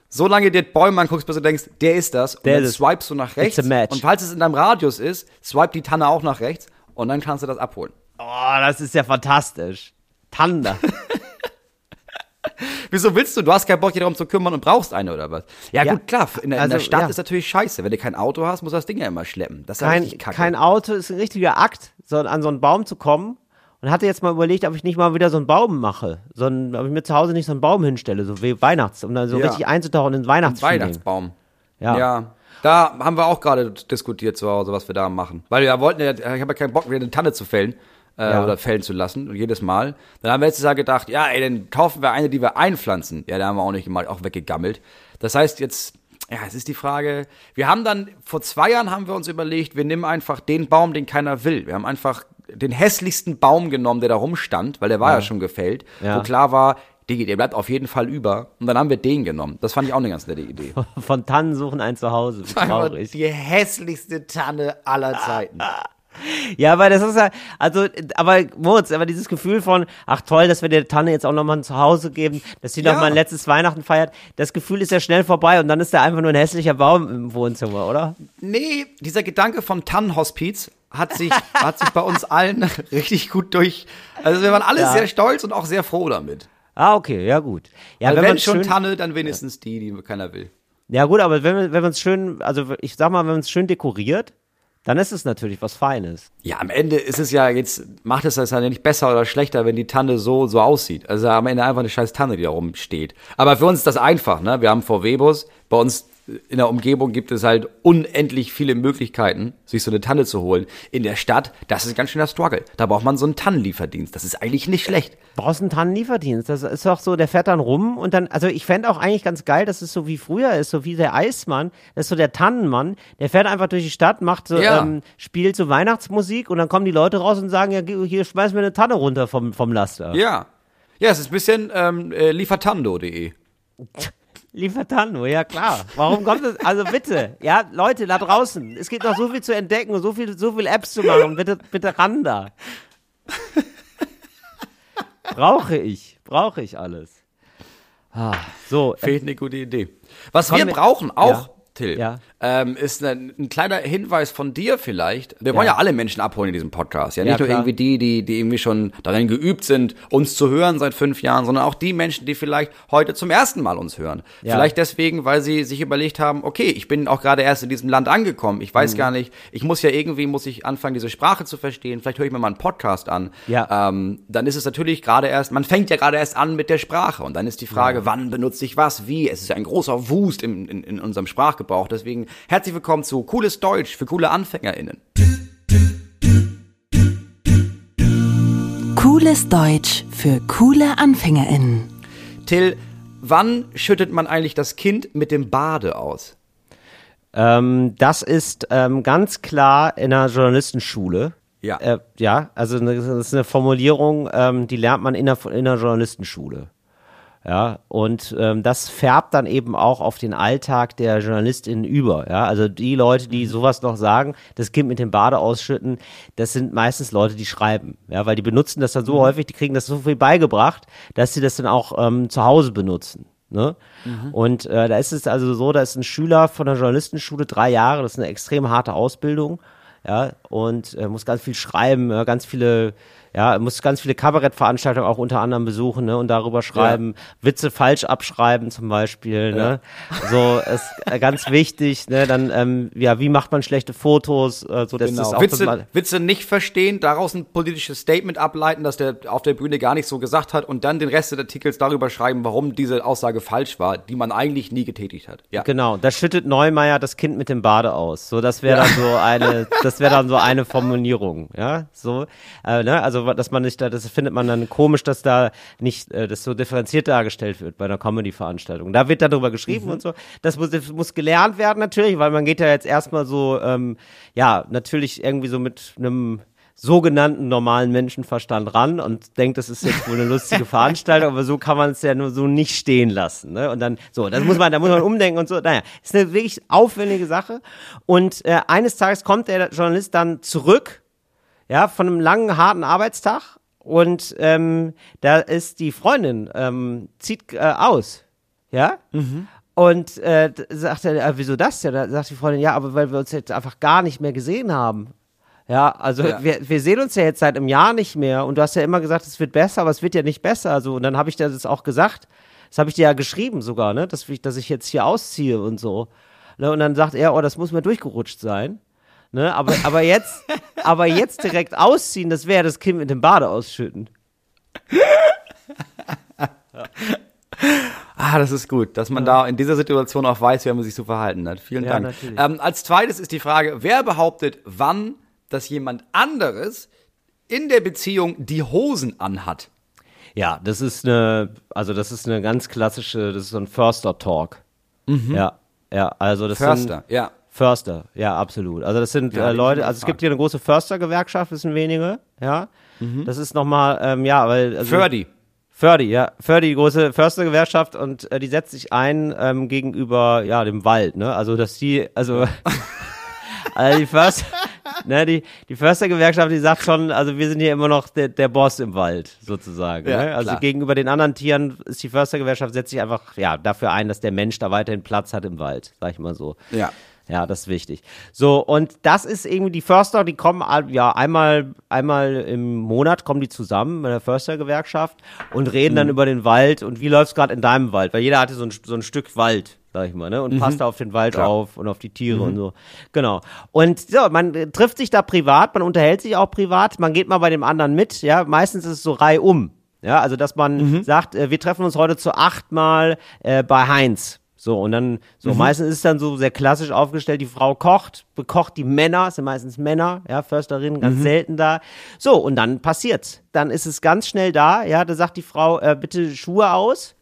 so lange dir Bäume anguckst, bis du denkst, der ist das. Und der dann swipest du nach rechts. Und falls es in deinem Radius ist, swipe die Tanne auch nach rechts und dann kannst du das abholen. Oh, das ist ja fantastisch. Tanda. [LAUGHS] [LAUGHS] Wieso willst du? Du hast keinen Bock, dich darum zu kümmern und brauchst eine oder was? Ja, ja gut, klar. In, der, also, in der Stadt ja. ist natürlich scheiße. Wenn du kein Auto hast, musst du das Ding ja immer schleppen. Das ist kein, ja kacke. Kein Auto ist ein richtiger Akt, so an so einen Baum zu kommen. Und hatte jetzt mal überlegt, ob ich nicht mal wieder so einen Baum mache. So ein, ob ich mir zu Hause nicht so einen Baum hinstelle, so wie Weihnachts, um dann so ja. richtig einzutauchen in den Weihnachtsfeeling. Weihnachtsbaum. Ja. ja. Da haben wir auch gerade diskutiert zu Hause, was wir da machen. Weil wir wollten ja, ich habe ja keinen Bock, wieder eine Tanne zu fällen äh, ja. oder fällen zu lassen, jedes Mal. Dann haben wir letztes Jahr gedacht, ja, ey, dann kaufen wir eine, die wir einpflanzen. Ja, da haben wir auch nicht mal auch weggegammelt. Das heißt jetzt, ja, es ist die Frage, wir haben dann, vor zwei Jahren haben wir uns überlegt, wir nehmen einfach den Baum, den keiner will. Wir haben einfach den hässlichsten Baum genommen, der da rumstand, weil der war ja, ja schon gefällt, ja. wo klar war, Digi, der bleibt auf jeden Fall über. Und dann haben wir den genommen. Das fand ich auch eine ganz nette Idee. [LAUGHS] Von Tannen suchen ein Zuhause. Traurig. Die hässlichste Tanne aller Zeiten. [LAUGHS] Ja, aber das ist ja, also, aber Moritz, aber dieses Gefühl von, ach toll, dass wir der Tanne jetzt auch nochmal ein Zuhause geben, dass sie ja. nochmal ein letztes Weihnachten feiert, das Gefühl ist ja schnell vorbei und dann ist da einfach nur ein hässlicher Baum im Wohnzimmer, oder? Nee, dieser Gedanke vom Tannenhospiz hat sich, [LAUGHS] hat sich bei uns allen [LAUGHS] richtig gut durch, also wir waren alle ja. sehr stolz und auch sehr froh damit. Ah, okay, ja gut. Ja, wenn, wenn schon Tanne, dann wenigstens die, die keiner will. Ja gut, aber wenn, wenn man es schön, also ich sag mal, wenn man es schön dekoriert, dann ist es natürlich was Feines. Ja, am Ende ist es ja jetzt, macht es das ja nicht besser oder schlechter, wenn die Tanne so, so aussieht. Also am Ende einfach eine scheiß Tanne, die da rumsteht. Aber für uns ist das einfach, ne? Wir haben VW-Bus, bei uns in der Umgebung gibt es halt unendlich viele Möglichkeiten, sich so eine Tanne zu holen. In der Stadt, das ist ganz schön der Struggle. Da braucht man so einen Tannenlieferdienst. Das ist eigentlich nicht schlecht. Brauchst einen Tannenlieferdienst. Das ist doch so, der fährt dann rum und dann, also ich fände auch eigentlich ganz geil, dass es so wie früher ist, so wie der Eismann, das ist so der Tannenmann, der fährt einfach durch die Stadt, macht so, ja. ähm, spielt so Weihnachtsmusik und dann kommen die Leute raus und sagen, ja, hier schmeißen wir eine Tanne runter vom, vom Laster. Ja. Ja, es ist ein bisschen ähm, äh, liefertando.de. Liefertando, ja klar. Warum kommt es? Also bitte, ja, Leute da draußen, es gibt noch so viel zu entdecken und so viel, so viel Apps zu machen. Bitte, bitte ran da. brauche ich, brauche ich alles. Ah, so. Fehlt eine gute Idee. Was wir brauchen auch, ja. Till, ja. Ähm, ist ein, ein, kleiner Hinweis von dir vielleicht. Wir wollen ja, ja alle Menschen abholen in diesem Podcast. Ja, nicht ja, nur irgendwie die, die, die irgendwie schon darin geübt sind, uns zu hören seit fünf Jahren, sondern auch die Menschen, die vielleicht heute zum ersten Mal uns hören. Vielleicht deswegen, weil sie sich überlegt haben, okay, ich bin auch gerade erst in diesem Land angekommen. Ich weiß mhm. gar nicht, ich muss ja irgendwie, muss ich anfangen, diese Sprache zu verstehen. Vielleicht höre ich mir mal einen Podcast an. Ja. Ähm, dann ist es natürlich gerade erst, man fängt ja gerade erst an mit der Sprache. Und dann ist die Frage, wann benutze ich was, wie? Es ist ein großer Wust in, in, in unserem Sprachgebrauch Gebrauch. Deswegen herzlich willkommen zu Cooles Deutsch für coole AnfängerInnen. Cooles Deutsch für coole AnfängerInnen. Till, wann schüttet man eigentlich das Kind mit dem Bade aus? Ähm, das ist ähm, ganz klar in der Journalistenschule. Ja. Äh, ja, also das ist eine Formulierung, ähm, die lernt man in der, in der Journalistenschule. Ja, und ähm, das färbt dann eben auch auf den Alltag der JournalistInnen über. Ja, also die Leute, die sowas noch sagen, das Kind mit dem Bade ausschütten, das sind meistens Leute, die schreiben. Ja, weil die benutzen das dann so mhm. häufig, die kriegen das so viel beigebracht, dass sie das dann auch ähm, zu Hause benutzen. Ne? Mhm. Und äh, da ist es also so, da ist ein Schüler von der Journalistenschule drei Jahre, das ist eine extrem harte Ausbildung, ja, und äh, muss ganz viel schreiben, ganz viele ja, muss ganz viele Kabarettveranstaltungen auch unter anderem besuchen ne, und darüber schreiben, ja. Witze falsch abschreiben zum Beispiel. Ne? So ist äh, ganz wichtig. Ne? Dann ähm, ja, wie macht man schlechte Fotos? Äh, so das genau. ist auch Witze, Witze nicht verstehen, daraus ein politisches Statement ableiten, dass der auf der Bühne gar nicht so gesagt hat und dann den Rest des Artikels darüber schreiben, warum diese Aussage falsch war, die man eigentlich nie getätigt hat. Ja. Genau, da schüttet Neumeier das Kind mit dem Bade aus. So, das wäre ja. dann so eine, das wäre dann so eine Formulierung. Ja, so, äh, ne? also also dass man nicht da, das findet man dann komisch, dass da nicht äh, das so differenziert dargestellt wird bei einer Comedy-Veranstaltung. Da wird darüber geschrieben mhm. und so. Das muss, das muss gelernt werden natürlich, weil man geht ja jetzt erstmal so, ähm, ja, natürlich irgendwie so mit einem sogenannten normalen Menschenverstand ran und denkt, das ist jetzt wohl eine lustige [LAUGHS] Veranstaltung, aber so kann man es ja nur so nicht stehen lassen. Ne? Und dann, so, das muss man, da muss man umdenken und so. Naja, ist eine wirklich aufwendige Sache. Und äh, eines Tages kommt der Journalist dann zurück ja, von einem langen, harten Arbeitstag und ähm, da ist die Freundin, ähm, zieht äh, aus, ja, mhm. und äh, sagt er, äh, wieso das denn? Da sagt die Freundin, ja, aber weil wir uns jetzt einfach gar nicht mehr gesehen haben. Ja, also ja. Wir, wir sehen uns ja jetzt seit einem Jahr nicht mehr und du hast ja immer gesagt, es wird besser, aber es wird ja nicht besser. Also, und dann habe ich dir das auch gesagt. Das habe ich dir ja geschrieben sogar, ne? Dass ich, dass ich jetzt hier ausziehe und so. Ne? Und dann sagt er, oh, das muss mir durchgerutscht sein. Ne? Aber, aber, jetzt, aber jetzt direkt ausziehen, das wäre das Kind mit dem Bade ausschütten. [LAUGHS] Ah, das ist gut, dass man ja. da in dieser Situation auch weiß, wie man sich zu verhalten hat. Vielen ja, Dank. Ähm, als zweites ist die Frage, wer behauptet, wann, dass jemand anderes in der Beziehung die Hosen anhat? Ja, das ist eine, also das ist eine ganz klassische, das ist so ein Förster-Talk. Mhm. Ja, ja, also das Förster, sind, ja. Förster, ja, absolut. Also das sind ja, äh, Leute, also es gibt hier eine große Förstergewerkschaft, das sind wenige, ja. Mhm. Das ist nochmal, ähm, ja, weil. Also, Fördi. Fördi, ja. Fördi, die große Förstergewerkschaft und äh, die setzt sich ein ähm, gegenüber, ja, dem Wald, ne? Also, dass die, also, [LAUGHS] also die Förster, ne, die, die Förstergewerkschaft, die sagt schon, also wir sind hier immer noch der, der Boss im Wald, sozusagen. Ja, ne? Also klar. gegenüber den anderen Tieren ist die Förstergewerkschaft, setzt sich einfach, ja, dafür ein, dass der Mensch da weiterhin Platz hat im Wald, sag ich mal so. Ja. Ja, das ist wichtig. So, und das ist irgendwie die Förster, die kommen ja einmal, einmal im Monat kommen die zusammen mit der Förstergewerkschaft und reden mhm. dann über den Wald und wie läuft's gerade in deinem Wald, weil jeder hatte so ein, so ein Stück Wald, sag ich mal, ne? Und mhm. passt da auf den Wald Klar. auf und auf die Tiere mhm. und so. Genau. Und so, man trifft sich da privat, man unterhält sich auch privat, man geht mal bei dem anderen mit, ja. Meistens ist es so reihum. Ja, also dass man mhm. sagt, äh, wir treffen uns heute zu achtmal äh, bei Heinz so, und dann, so, mhm. meistens ist es dann so sehr klassisch aufgestellt, die Frau kocht, bekocht die Männer, es sind meistens Männer, ja, Försterinnen, ganz mhm. selten da. So, und dann passiert's. Dann ist es ganz schnell da, ja, da sagt die Frau, äh, bitte Schuhe aus,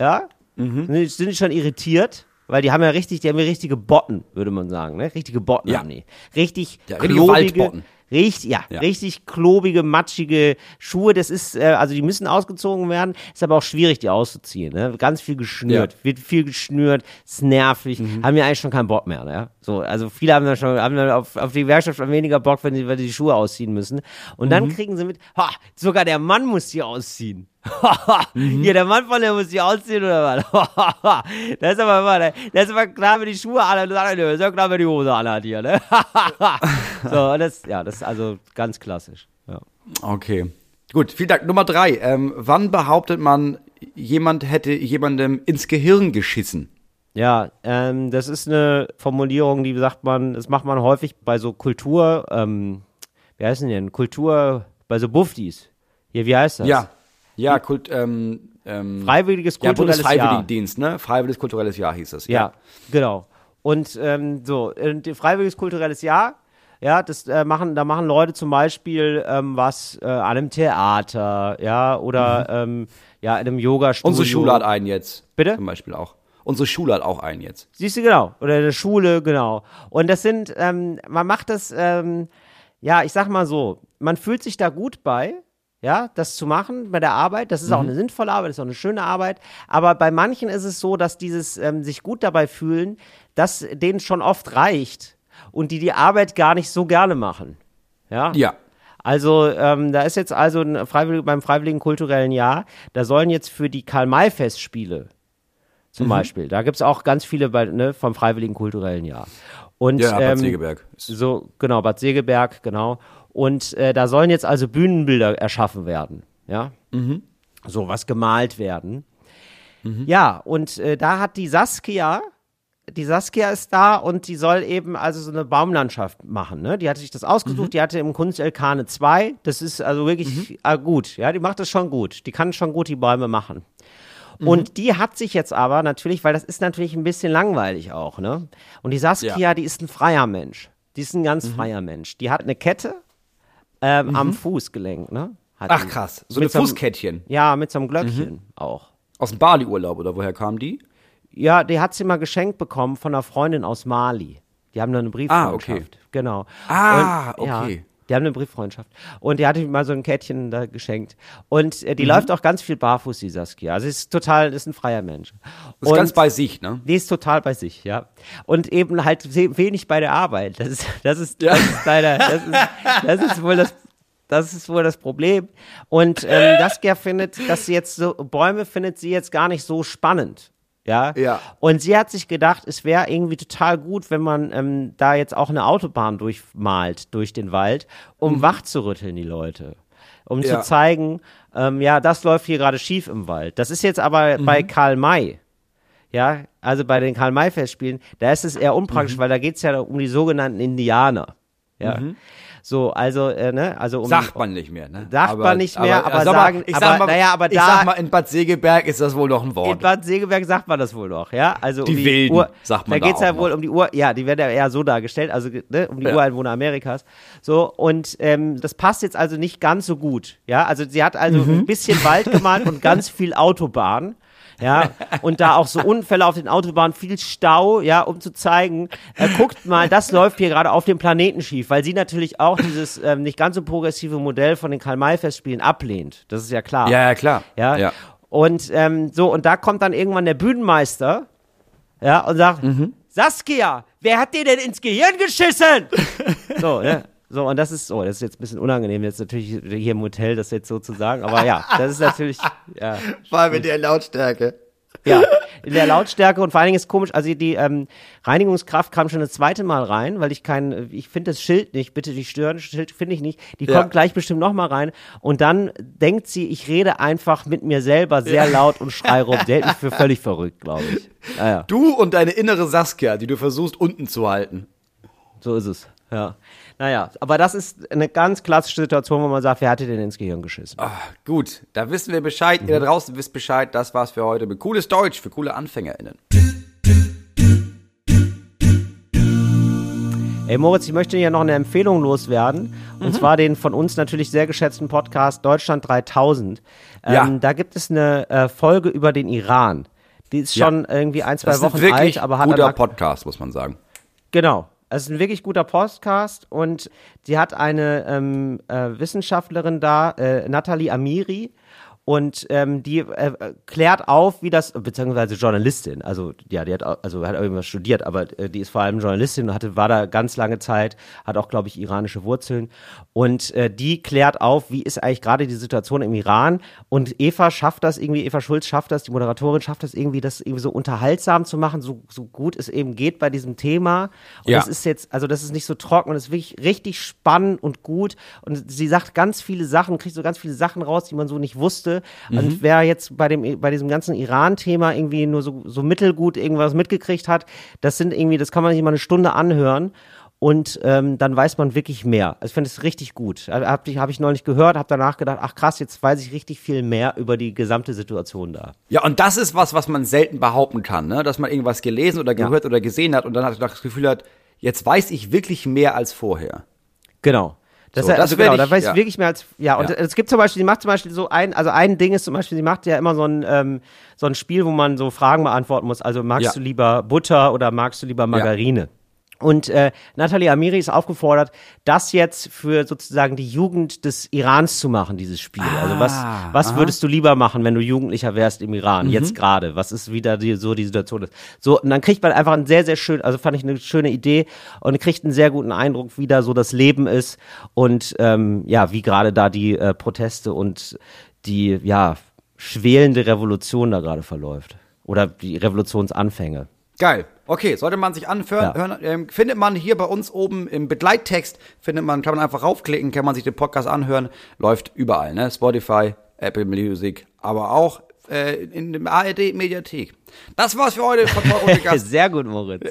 ja, mhm. sind, schon irritiert, weil die haben ja richtig, die haben ja richtige Botten, würde man sagen, ne, richtige Botten ja. haben die. Richtig ja, klobige, Richtig, ja, ja, richtig klobige, matschige Schuhe. Das ist, äh, also die müssen ausgezogen werden. Ist aber auch schwierig, die auszuziehen. Ne? Ganz viel geschnürt, ja. wird viel geschnürt, ist nervig. Mhm. Haben wir eigentlich schon keinen Bock mehr. Ne? So, also viele haben dann schon, haben dann auf, auf die Werkstatt weniger Bock, wenn sie, wenn sie die Schuhe ausziehen müssen. Und dann mhm. kriegen sie mit, ha, sogar der Mann muss die ausziehen mhm. Hier, der Mann von der muss sich ausziehen oder was? [LAUGHS] das ist aber immer, das ist immer klar, wenn die Schuhe an hat, ist ja klar, wenn die Hose anhat hier, ne? [LAUGHS] so, das, ja, das ist also ganz klassisch. Ja. Okay. Gut, vielen Dank. Nummer drei. Ähm, wann behauptet man, jemand hätte jemandem ins Gehirn geschissen? Ja, ähm, das ist eine Formulierung, die sagt man, das macht man häufig bei so Kultur, ähm, wie heißt denn denn? Kultur, bei so Buffdies. Hier, wie heißt das? Ja, ja, Kult, ähm, ähm, Freiwilliges kulturelles ja, Bundesfreiwilligendienst, ne? Freiwilliges kulturelles Jahr hieß es. Ja, ja genau. Und ähm, so, äh, Freiwilliges kulturelles Jahr, ja, das äh, machen, da machen Leute zum Beispiel ähm, was äh, an einem Theater, ja, oder mhm. ähm, ja, in einem Yoga-Studio. Unsere Schule hat einen jetzt. Bitte? Zum Beispiel auch. Unsere Schule hat auch einen jetzt. Siehst du, genau. Oder eine Schule, genau. Und das sind, ähm, man macht das, ähm, ja, ich sag mal so, man fühlt sich da gut bei, ja, das zu machen bei der Arbeit. Das ist mhm. auch eine sinnvolle Arbeit, das ist auch eine schöne Arbeit. Aber bei manchen ist es so, dass dieses ähm, sich gut dabei fühlen, dass denen schon oft reicht und die die Arbeit gar nicht so gerne machen. Ja. Ja. Also ähm, da ist jetzt also ein Freiwillig, beim Freiwilligen Kulturellen Jahr, da sollen jetzt für die Karl-May-Festspiele zum mhm. Beispiel, da gibt es auch ganz viele bei, ne, vom Freiwilligen Kulturellen Jahr. Und, ja, Bad ähm, Segeberg. So, genau, Bad Segeberg, genau. Und äh, da sollen jetzt also Bühnenbilder erschaffen werden. Ja. Mhm. So was gemalt werden. Mhm. Ja, und äh, da hat die Saskia, die Saskia ist da und die soll eben also so eine Baumlandschaft machen. Ne? Die hatte sich das ausgesucht, mhm. die hatte im Kunst Elkane 2. Das ist also wirklich mhm. äh, gut. Ja, die macht das schon gut. Die kann schon gut die Bäume machen. Mhm. Und die hat sich jetzt aber natürlich, weil das ist natürlich ein bisschen langweilig auch, ne? Und die Saskia, ja. die ist ein freier Mensch. Die ist ein ganz mhm. freier Mensch. Die hat eine Kette ähm, mhm. am Fußgelenk, ne? Hat Ach krass, so eine Fußkettchen. ja, mit so einem Glöckchen mhm. auch. Aus dem Bali-Urlaub oder woher kam die? Ja, die hat sie mal geschenkt bekommen von einer Freundin aus Mali. Die haben da eine Brieffreundschaft. Ah, okay. Genau. Ah, Und, okay. Ja, die haben eine Brieffreundschaft. Und die hatte mir mal so ein Kettchen da geschenkt. Und äh, die mhm. läuft auch ganz viel barfuß, die Saskia. Also sie ist total, ist ein freier Mensch. Ist und ganz bei sich, ne? Die ist total bei sich, ja. Und eben halt wenig bei der Arbeit. Das ist, das ist, ja. das ist leider, das ist, das ist wohl das das ist wohl das Problem. Und ähm, Saskia findet, dass sie jetzt so Bäume findet sie jetzt gar nicht so spannend. Ja? ja. Und sie hat sich gedacht, es wäre irgendwie total gut, wenn man ähm, da jetzt auch eine Autobahn durchmalt durch den Wald, um mhm. wach zu rütteln, die Leute. Um ja. zu zeigen, ähm, ja, das läuft hier gerade schief im Wald. Das ist jetzt aber mhm. bei Karl May. Ja, also bei den Karl-May-Festspielen, da ist es eher unpraktisch, mhm. weil da geht es ja um die sogenannten Indianer. Ja. So, also, äh, ne, also um, Sagt man nicht mehr, ne? Sagt aber, man nicht mehr, aber, aber sagen, ich sag mal, naja, aber da. Ich sag mal, in Bad Segeberg ist das wohl noch ein Wort. In Bad Segeberg sagt man das wohl noch, ja? Also die, um die Wilden, Ur, sagt man da geht's da ja wohl um die Uhr, ja, die werden ja eher so dargestellt, also ne, um die ja. Ureinwohner Amerikas. So, und ähm, das passt jetzt also nicht ganz so gut, ja? Also sie hat also mhm. ein bisschen Wald gemalt und ganz viel Autobahn ja, und da auch so Unfälle auf den Autobahnen, viel Stau, ja, um zu zeigen, äh, guckt mal, das läuft hier gerade auf dem Planeten schief, weil sie natürlich auch dieses ähm, nicht ganz so progressive Modell von den Karl-May-Festspielen ablehnt. Das ist ja klar. Ja, ja, klar. Ja. ja. Und ähm, so, und da kommt dann irgendwann der Bühnenmeister, ja, und sagt, mhm. Saskia, wer hat dir denn ins Gehirn geschissen? so, ne? So, und das ist, oh, das ist jetzt ein bisschen unangenehm, jetzt natürlich hier im Hotel das jetzt so zu sagen, aber ja, das ist natürlich, [LAUGHS] ja. Vor allem in der Lautstärke. Ja, in der Lautstärke und vor allen Dingen ist komisch, also die ähm, Reinigungskraft kam schon das zweite Mal rein, weil ich kein, ich finde das Schild nicht, bitte nicht stören, Schild finde ich nicht. Die ja. kommt gleich bestimmt nochmal rein und dann denkt sie, ich rede einfach mit mir selber sehr ja. laut und schrei rum. Der hält mich für völlig verrückt, glaube ich. [LAUGHS] Naja. Du und deine innere Saskia, die du versuchst unten zu halten. So ist es, ja. Naja, aber das ist eine ganz klassische Situation, wo man sagt, wer hat dir denn ins Gehirn geschissen? Ach, gut, da wissen wir Bescheid. Mhm. Ihr da mhm. draußen wisst Bescheid. Das war's für heute mit cooles Deutsch für coole AnfängerInnen. Ey Moritz, ich möchte hier noch eine Empfehlung loswerden. Und mhm. zwar den von uns natürlich sehr geschätzten Podcast Deutschland 3000. Ähm, ja. Da gibt es eine äh, Folge über den Iran. Die ist schon ja. irgendwie ein, zwei das Wochen alt, aber hat. Guter Podcast, muss man sagen. Genau. Es ist ein wirklich guter Podcast und die hat eine ähm, äh, Wissenschaftlerin da, äh, Nathalie Amiri, und ähm, die äh, klärt auf, wie das, beziehungsweise Journalistin, also ja, die hat also hat irgendwas studiert, aber äh, die ist vor allem Journalistin und hatte, war da ganz lange Zeit, hat auch, glaube ich, iranische Wurzeln. Und äh, die klärt auf, wie ist eigentlich gerade die Situation im Iran. Und Eva schafft das irgendwie, Eva Schulz schafft das, die Moderatorin schafft das irgendwie, das irgendwie so unterhaltsam zu machen, so, so gut es eben geht bei diesem Thema. Und ja. das ist jetzt, also das ist nicht so trocken und das ist wirklich richtig spannend und gut. Und sie sagt ganz viele Sachen, kriegt so ganz viele Sachen raus, die man so nicht wusste. Mhm. Und wer jetzt bei dem, bei diesem ganzen Iran-Thema irgendwie nur so, so mittelgut irgendwas mitgekriegt hat, das sind irgendwie, das kann man sich mal eine Stunde anhören und ähm, dann weiß man wirklich mehr. Also ich finde es richtig gut. Habe hab ich neulich gehört, habe danach gedacht, ach krass, jetzt weiß ich richtig viel mehr über die gesamte Situation da. Ja, und das ist was, was man selten behaupten kann, ne? dass man irgendwas gelesen oder gehört ja. oder gesehen hat und dann hat das Gefühl hat, jetzt weiß ich wirklich mehr als vorher. Genau. Das, so, also genau, ich, da weiß ja. ich wirklich mehr als, ja, und ja. es gibt zum Beispiel, sie macht zum Beispiel so ein, also ein Ding ist zum Beispiel, sie macht ja immer so ein, ähm, so ein Spiel, wo man so Fragen beantworten muss, also magst ja. du lieber Butter oder magst du lieber Margarine? Und äh, Nathalie Amiri ist aufgefordert, das jetzt für sozusagen die Jugend des Irans zu machen, dieses Spiel. Ah, also was, was würdest du lieber machen, wenn du Jugendlicher wärst im Iran, mhm. jetzt gerade? Was ist wieder die, so die Situation ist? So, und dann kriegt man einfach einen sehr, sehr schön, also fand ich eine schöne Idee und kriegt einen sehr guten Eindruck, wie da so das Leben ist und ähm, ja, wie gerade da die äh, Proteste und die, ja, schwelende Revolution da gerade verläuft. Oder die Revolutionsanfänge. Geil. Okay, sollte man sich anhören, ja. hören, ähm, findet man hier bei uns oben im Begleittext, findet man, kann man einfach raufklicken, kann man sich den Podcast anhören, läuft überall, ne? Spotify, Apple Music, aber auch äh, in der ARD-Mediathek. Das war's für heute von Talk ohne Gast. Sehr gut, Moritz.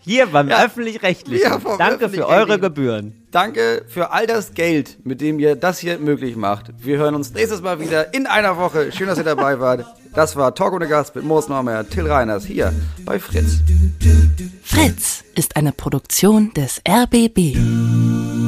Hier beim ja. Öffentlich-Rechtlichen. Ja, Danke Öffentlich für eure Gebühren. Danke für all das Geld, mit dem ihr das hier möglich macht. Wir hören uns nächstes Mal wieder in einer Woche. Schön, dass ihr dabei wart. Das war Talk ohne Gast mit Moos Normer, Till Reiners hier bei Fritz. Fritz ist eine Produktion des RBB.